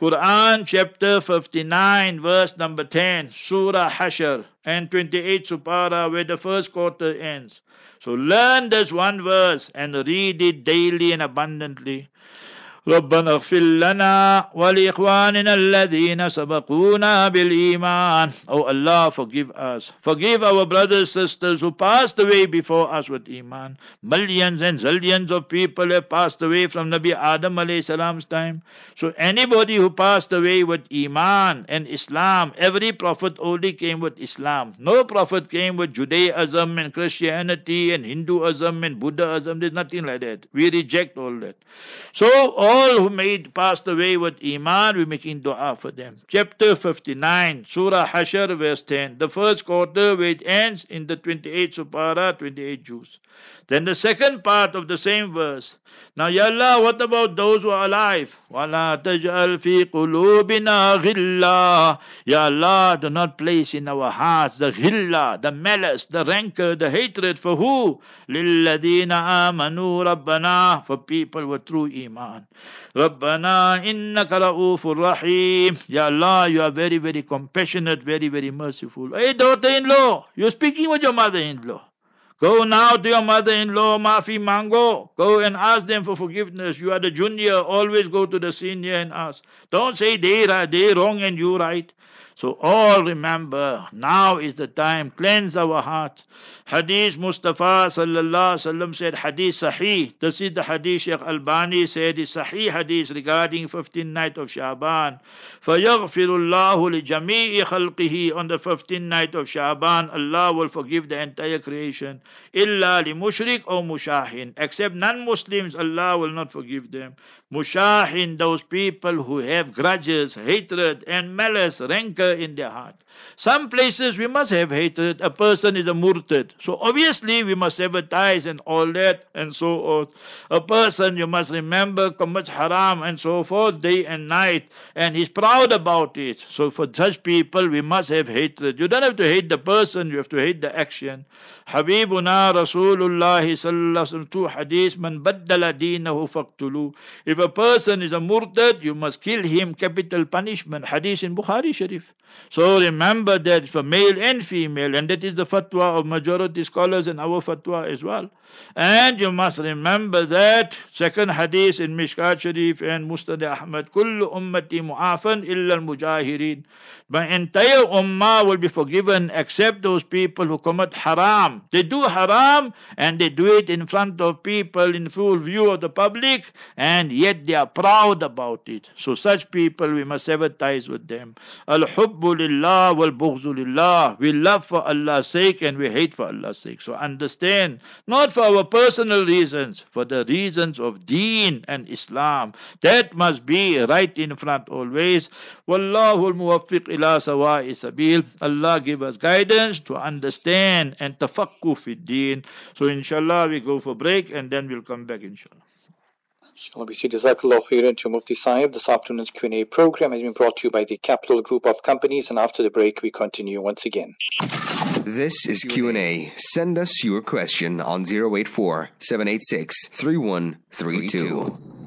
Speaker 3: Quran chapter 59 verse number 10 Surah Hashr and 28 Supara where the first quarter ends. So learn this one verse and read it daily and abundantly. ربنا اغفر لنا ولإخواننا الذين سبقونا بالإيمان Oh Allah forgive us forgive our brothers sisters who passed away before us with Iman millions and zillions of people have passed away from Nabi Adam alayhi salam's time so anybody who passed away with Iman and Islam every prophet only came with Islam no prophet came with Judaism and Christianity and Hinduism and Buddhism there's nothing like that we reject all that so all all who made passed away with Iman, we're making dua for them. Chapter 59, Surah Hashr, verse 10. The first quarter, where it ends in the 28th Supara, 28 Juz. Then the second part of the same verse. Now, Ya Allah, what about those who are alive? وَلَا تَجْعَلْ فِي قُلُوبِنَا غِلَّا Ya Allah, do not place in our hearts the ghilla, the malice, the rancor, the hatred for who? لِلَّذِينَ آمَنُوا رَبَّنَا For people with true iman. رَبَّنَا إِنَّكَ رَؤُوفٌ رَحِيمٌ Ya Allah, you are very, very compassionate, very, very merciful. Hey, daughter-in-law, you're speaking with your mother-in-law. Go now to your mother-in-law, Mafi Mango. Go and ask them for forgiveness. You are the junior. Always go to the senior and ask. Don't say they are they wrong and you right. So all remember, now is the time. Cleanse our heart. Hadith Mustafa sallallahu sallam said Hadith Sahih. This is the Hadith Sheikh Albani said is Sahih Hadith regarding 15th night of Shaban. فَيَغْفِرُ اللَّهُ لِجَمِيعِ خَلْقِهِ On the 15th night of Shaban, Allah will forgive the entire creation. إِلَّا لِمُشْرِكْ or mushahin. Except non-Muslims, Allah will not forgive them. Mushahin, those people who have grudges, hatred, and malice, rancor in their heart. Some places we must have hatred. A person is a murtad. So obviously we must advertise and all that and so on. A person, you must remember, commits haram and so forth day and night. And he's proud about it. So for such people we must have hatred. You don't have to hate the person, you have to hate the action. Habibuna Rasulullah sallallahu two hadith, man baddala deenahu faqtulu. If a person is a murtad, you must kill him, capital punishment. Hadith in Bukhari Sharif. So remember that for male and female, and that is the fatwa of majority scholars and our fatwa as well. And you must remember that second hadith in Mishkat Sharif and Musnad Ahmad, Kullu ummati mu'afan illa al-mujahirin. My entire ummah will be forgiven except those people who commit haram. They do haram and they do it in front of people in full view of the public and yet they are proud about it. So such people we must sever ties with them. Al-hubbu lillah wal-bughzu lillah. We love for Allah's sake and we hate for Allah's sake. So understand, not for our personal reasons, for the reasons of deen and Islam. That must be right in front always. Wallahu al-muwaffiq ila sawa'i sabil. Allah give us guidance to understand and tafakku fi deen. So inshallah we go for break and then we'll come back
Speaker 2: inshallah. We say Jazakallah khairan to Mufti Sahib. This afternoon's Q&A program has been brought to you by the Capital Group of Companies and after the break we continue once again.
Speaker 1: This is Q&A. Send us your question on 084 786 3132.